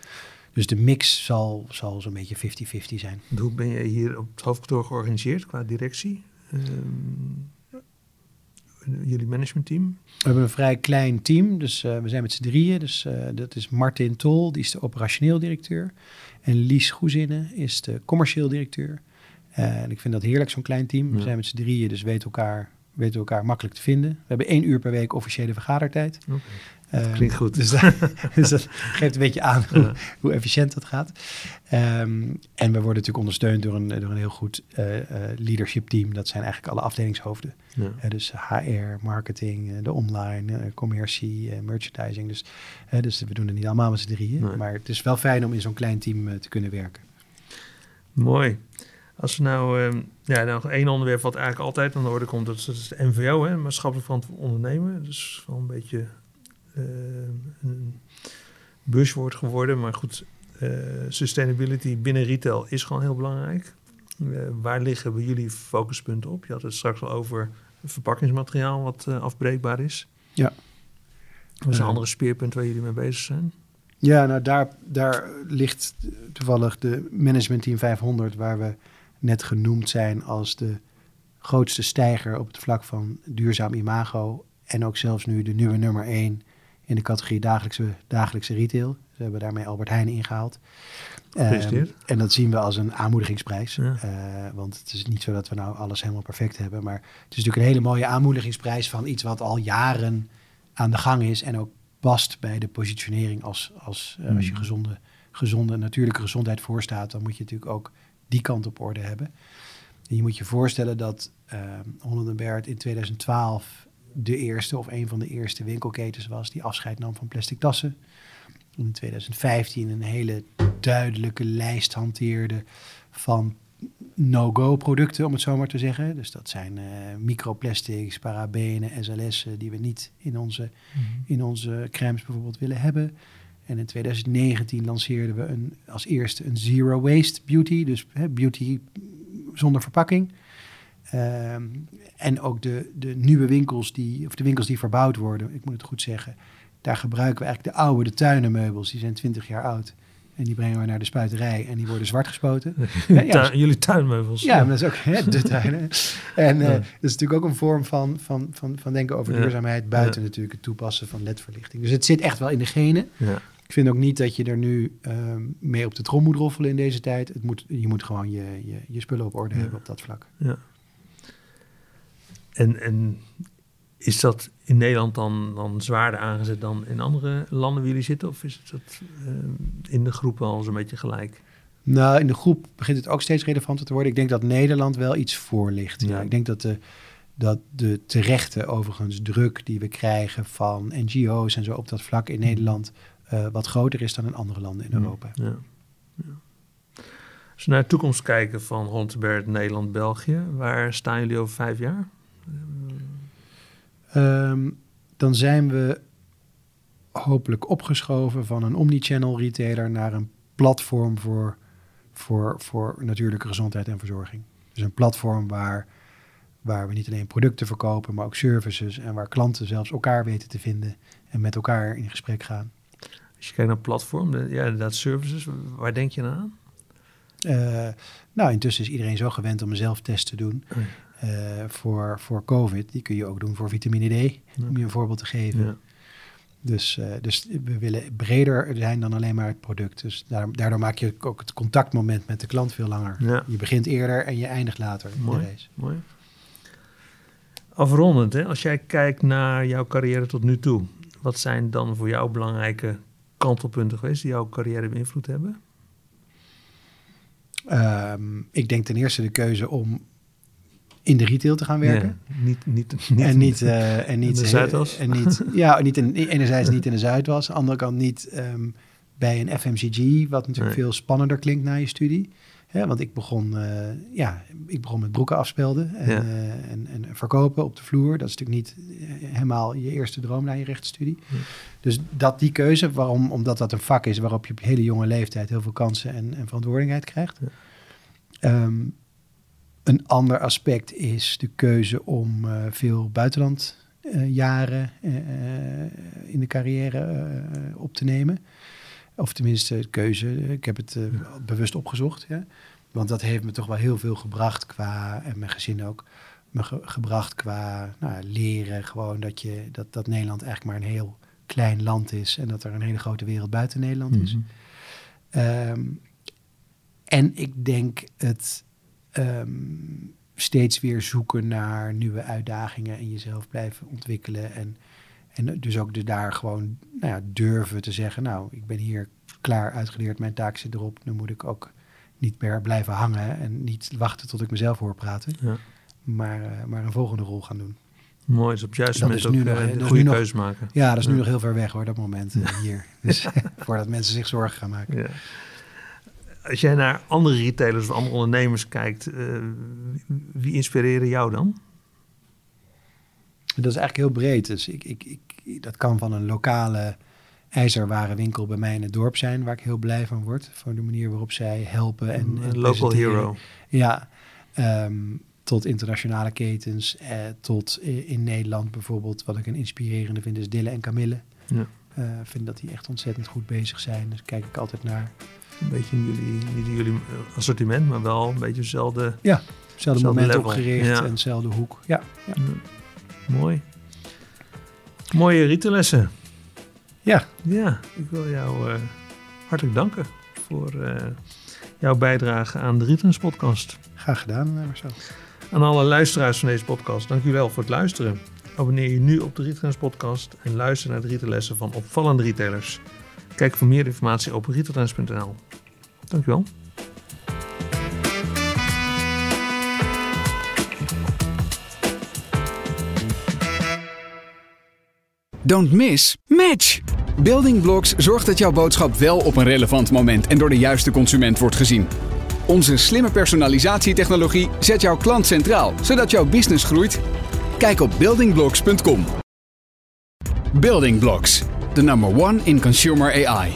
Dus de mix zal, zal zo'n beetje 50-50 zijn. Hoe ben je hier op het hoofdkantoor georganiseerd qua directie? Ehm, jullie managementteam? We hebben een vrij klein team, dus eh, we zijn met z'n drieën. Dus eh, dat is Martin Tol, die is de operationeel directeur. En Lies Goezinnen is de commercieel directeur. Eh, en ik vind dat heerlijk, zo'n klein team. We zijn met z'n drieën, dus weten elkaar, weten elkaar makkelijk te vinden. We hebben één uur per week officiële vergadertijd. Eh, Klinkt goed. Dus, dat- dus dat geeft een beetje aan hoe, Ja. hoe efficiënt dat gaat. Ehm, en we worden natuurlijk ondersteund door een, door een heel goed eh, eh, leadership team. Dat zijn eigenlijk alle afdelingshoofden. Ja. Eh, dus HR, marketing, de online, commercie, merchandising. Dus, dus we doen het niet allemaal met z'n drieën. Nee. Maar het is wel fijn om in zo'n klein team te kunnen werken. Mooi. Als we nou, ehm, ja, nog één onderwerp wat eigenlijk altijd aan de orde komt, dat is, dat is de MVO, hè, maatschappelijk verantwoord ondernemen. Dus wel een beetje een buzzwoord geworden, maar goed, eh, sustainability binnen retail is gewoon heel belangrijk. Eh, waar liggen bij jullie focuspunten op? Je had het straks al over verpakkingsmateriaal wat eh, afbreekbaar is. Ja. Wat is een Eh. andere speerpunt waar jullie mee bezig zijn? Ja, nou daar, daar ligt toevallig de managementteam 500, waar we net genoemd zijn als de grootste stijger op het vlak van duurzaam imago. En ook zelfs nu de nieuwe nummer 1 in de categorie dagelijkse, dagelijkse retail. Ze hebben daarmee Albert Heijn ingehaald. Ehm, en dat zien we als een aanmoedigingsprijs. Ja. Eh, want het is niet zo dat we nou alles helemaal perfect hebben. Maar het is natuurlijk een hele mooie aanmoedigingsprijs van iets wat al jaren aan de gang is. En ook past bij de positionering als, als, eh, als je Mhm. gezonde, gezonde natuurlijke gezondheid voorstaat. Dan moet je natuurlijk ook die kant op orde hebben. En je moet je voorstellen dat uh, Holland Bert in 2012 de eerste of een van de eerste winkelketens was die afscheid nam van plastic tassen. In 2015 een hele duidelijke lijst hanteerde van no-go producten, om het zo maar te zeggen. Dus dat zijn uh, microplastics, parabenen, SLS'en die we niet in onze, in onze crèmes bijvoorbeeld willen hebben. En in 2019 lanceerden we een, als eerste een zero waste beauty, dus hè, beauty zonder verpakking. Um, en ook de, de nieuwe winkels, die, of de winkels die verbouwd worden, ik moet het goed zeggen, daar gebruiken we eigenlijk de oude, de tuinenmeubels, die zijn 20 jaar oud. En die brengen we naar de spuiterij en die worden zwart gespoten. ja, ja, jullie tuinmeubels. Ja, maar dat is ook hè, de tuinen. En uh, ja. dat is natuurlijk ook een vorm van, van, van, van denken over duurzaamheid, buiten natuurlijk het toepassen van ledverlichting. Dus het zit echt wel in de genen. Ja. Ik vind ook niet dat je er nu um, mee op de trom moet roffelen in deze tijd. Het moet, je moet gewoon je, je, je spullen op orde hebben op dat vlak. Ja. En, en is dat in Nederland dan, dan zwaarder aangezet dan in andere landen waar jullie zitten? Of is het uh, in de groep al zo'n beetje gelijk? Nou, in de groep begint het ook steeds relevanter te worden. Ik denk dat Nederland wel iets voor ligt. Ja. ja. Ik denk dat de, dat de terechte, overigens, druk die we krijgen van NGO's en zo op dat vlak in Nederland uh, wat groter is dan in andere landen in Europa. Ja. ja. Als we naar de toekomst kijken van Holland Nederland, België, waar staan jullie over vijf jaar? Ehm, dan zijn we hopelijk opgeschoven van een omnichannel retailer naar een platform voor, voor, voor natuurlijke gezondheid en verzorging. Dus een platform waar, waar we niet alleen producten verkopen, maar ook services en waar klanten zelfs elkaar weten te vinden en met elkaar in gesprek gaan. Als je kijkt naar platform, de, ja, inderdaad services, waar denk je aan? Uh, nou, intussen is iedereen zo gewend om een zelftest te doen. Uh, voor, voor COVID. Die kun je ook doen voor vitamine D, om je een voorbeeld te geven. Ja. Dus, uh, dus we willen breder zijn dan alleen maar het product. Dus daardoor maak je ook het contactmoment met de klant veel langer. Ja. Je begint eerder en je eindigt later mooi, in de race. Mooi. Afrondend, hè? als jij kijkt naar jouw carrière tot nu toe, wat zijn dan voor jou belangrijke kantelpunten geweest die jouw carrière beïnvloed hebben? Um, ik denk ten eerste de keuze om in de retail te gaan werken. Ja, niet, niet, niet, en niet, uh, en niet in de Zuidas. En niet, ja, niet in, enerzijds niet in de Zuidas, andere kant niet um, bij een FMCG, wat natuurlijk nee. veel spannender klinkt na je studie. Ja, want ik begon, uh, ja, ik begon met broeken afspelden en, ja. uh, en, en, verkopen op de vloer. Dat is natuurlijk niet helemaal je eerste droom na je rechtenstudie. Ja. Dus dat die keuze, waarom? omdat dat een vak is waarop je op hele jonge leeftijd heel veel kansen en, en verantwoordelijkheid krijgt. Um, een ander aspect is de keuze om uh, veel buitenlandjaren uh, uh, in de carrière op te nemen. Of tenminste, de keuze. Ik heb het bewust opgezocht. Ja? Want dat heeft me toch wel heel veel gebracht qua, en mijn gezin ook, me ge gebracht qua nou, leren. Gewoon dat, je, dat, dat Nederland eigenlijk maar een heel klein land is. En dat er een hele grote wereld buiten Nederland is. Mm -hmm. um, en ik denk het um, steeds weer zoeken naar nieuwe uitdagingen en jezelf blijven ontwikkelen. En, en dus ook de daar gewoon nou ja, durven te zeggen, nou, ik ben hier klaar uitgeleerd, mijn taak zit erop. Nu moet ik ook niet meer blijven hangen en niet wachten tot ik mezelf hoor praten. Ja. Maar, uh, maar een volgende rol gaan doen. Mooi, dus op het juiste moment ook nu nog, een goede keuze maken. Ja, dat is nu nog heel ver weg hoor, dat moment uh, hier. Dus voordat mensen zich zorgen gaan maken. Ja als jij naar andere retailers of andere ondernemers kijkt, uh, wie inspireren jou dan? Dat is eigenlijk heel breed. Dus ik, ik, ik, dat kan van een lokale ijzerwarenwinkel bij mij in het dorp zijn, waar ik heel blij van word. Voor de manier waarop zij helpen. En, een local hero. Ja, um, tot internationale ketens. Eh, tot in Nederland bijvoorbeeld, wat ik een inspirerende vind, is Dille en Camille. Ja. Uh, vind dat die echt ontzettend goed bezig zijn. Dus kijk ik altijd naar. Een beetje jullie, niet jullie eh, assortiment, maar wel een beetje hetzelfde. Ja, hetzelfde moment level. opgericht ja. en dezelfde hoek. Ja, ja. Mooi. Mooie rietenlessen. Ja. Ja, ik wil jou uh, hartelijk danken voor uh, jouw bijdrage aan de Rietens podcast. Graag gedaan, Marcel. Aan alle luisteraars van deze podcast, dank jullie wel voor het luisteren. Abonneer je nu op de Retailers podcast en luister naar de retaillessen van opvallende retailers. Kijk voor meer informatie op retailtrends.nl. Dankjewel. Don't miss, match! Building Blocks zorgt dat jouw boodschap wel op een relevant moment en door de juiste consument wordt gezien. Onze slimme personalisatietechnologie zet jouw klant centraal, zodat jouw business groeit. Kijk op buildingblocks.com. Building Blocks, the number one in consumer AI.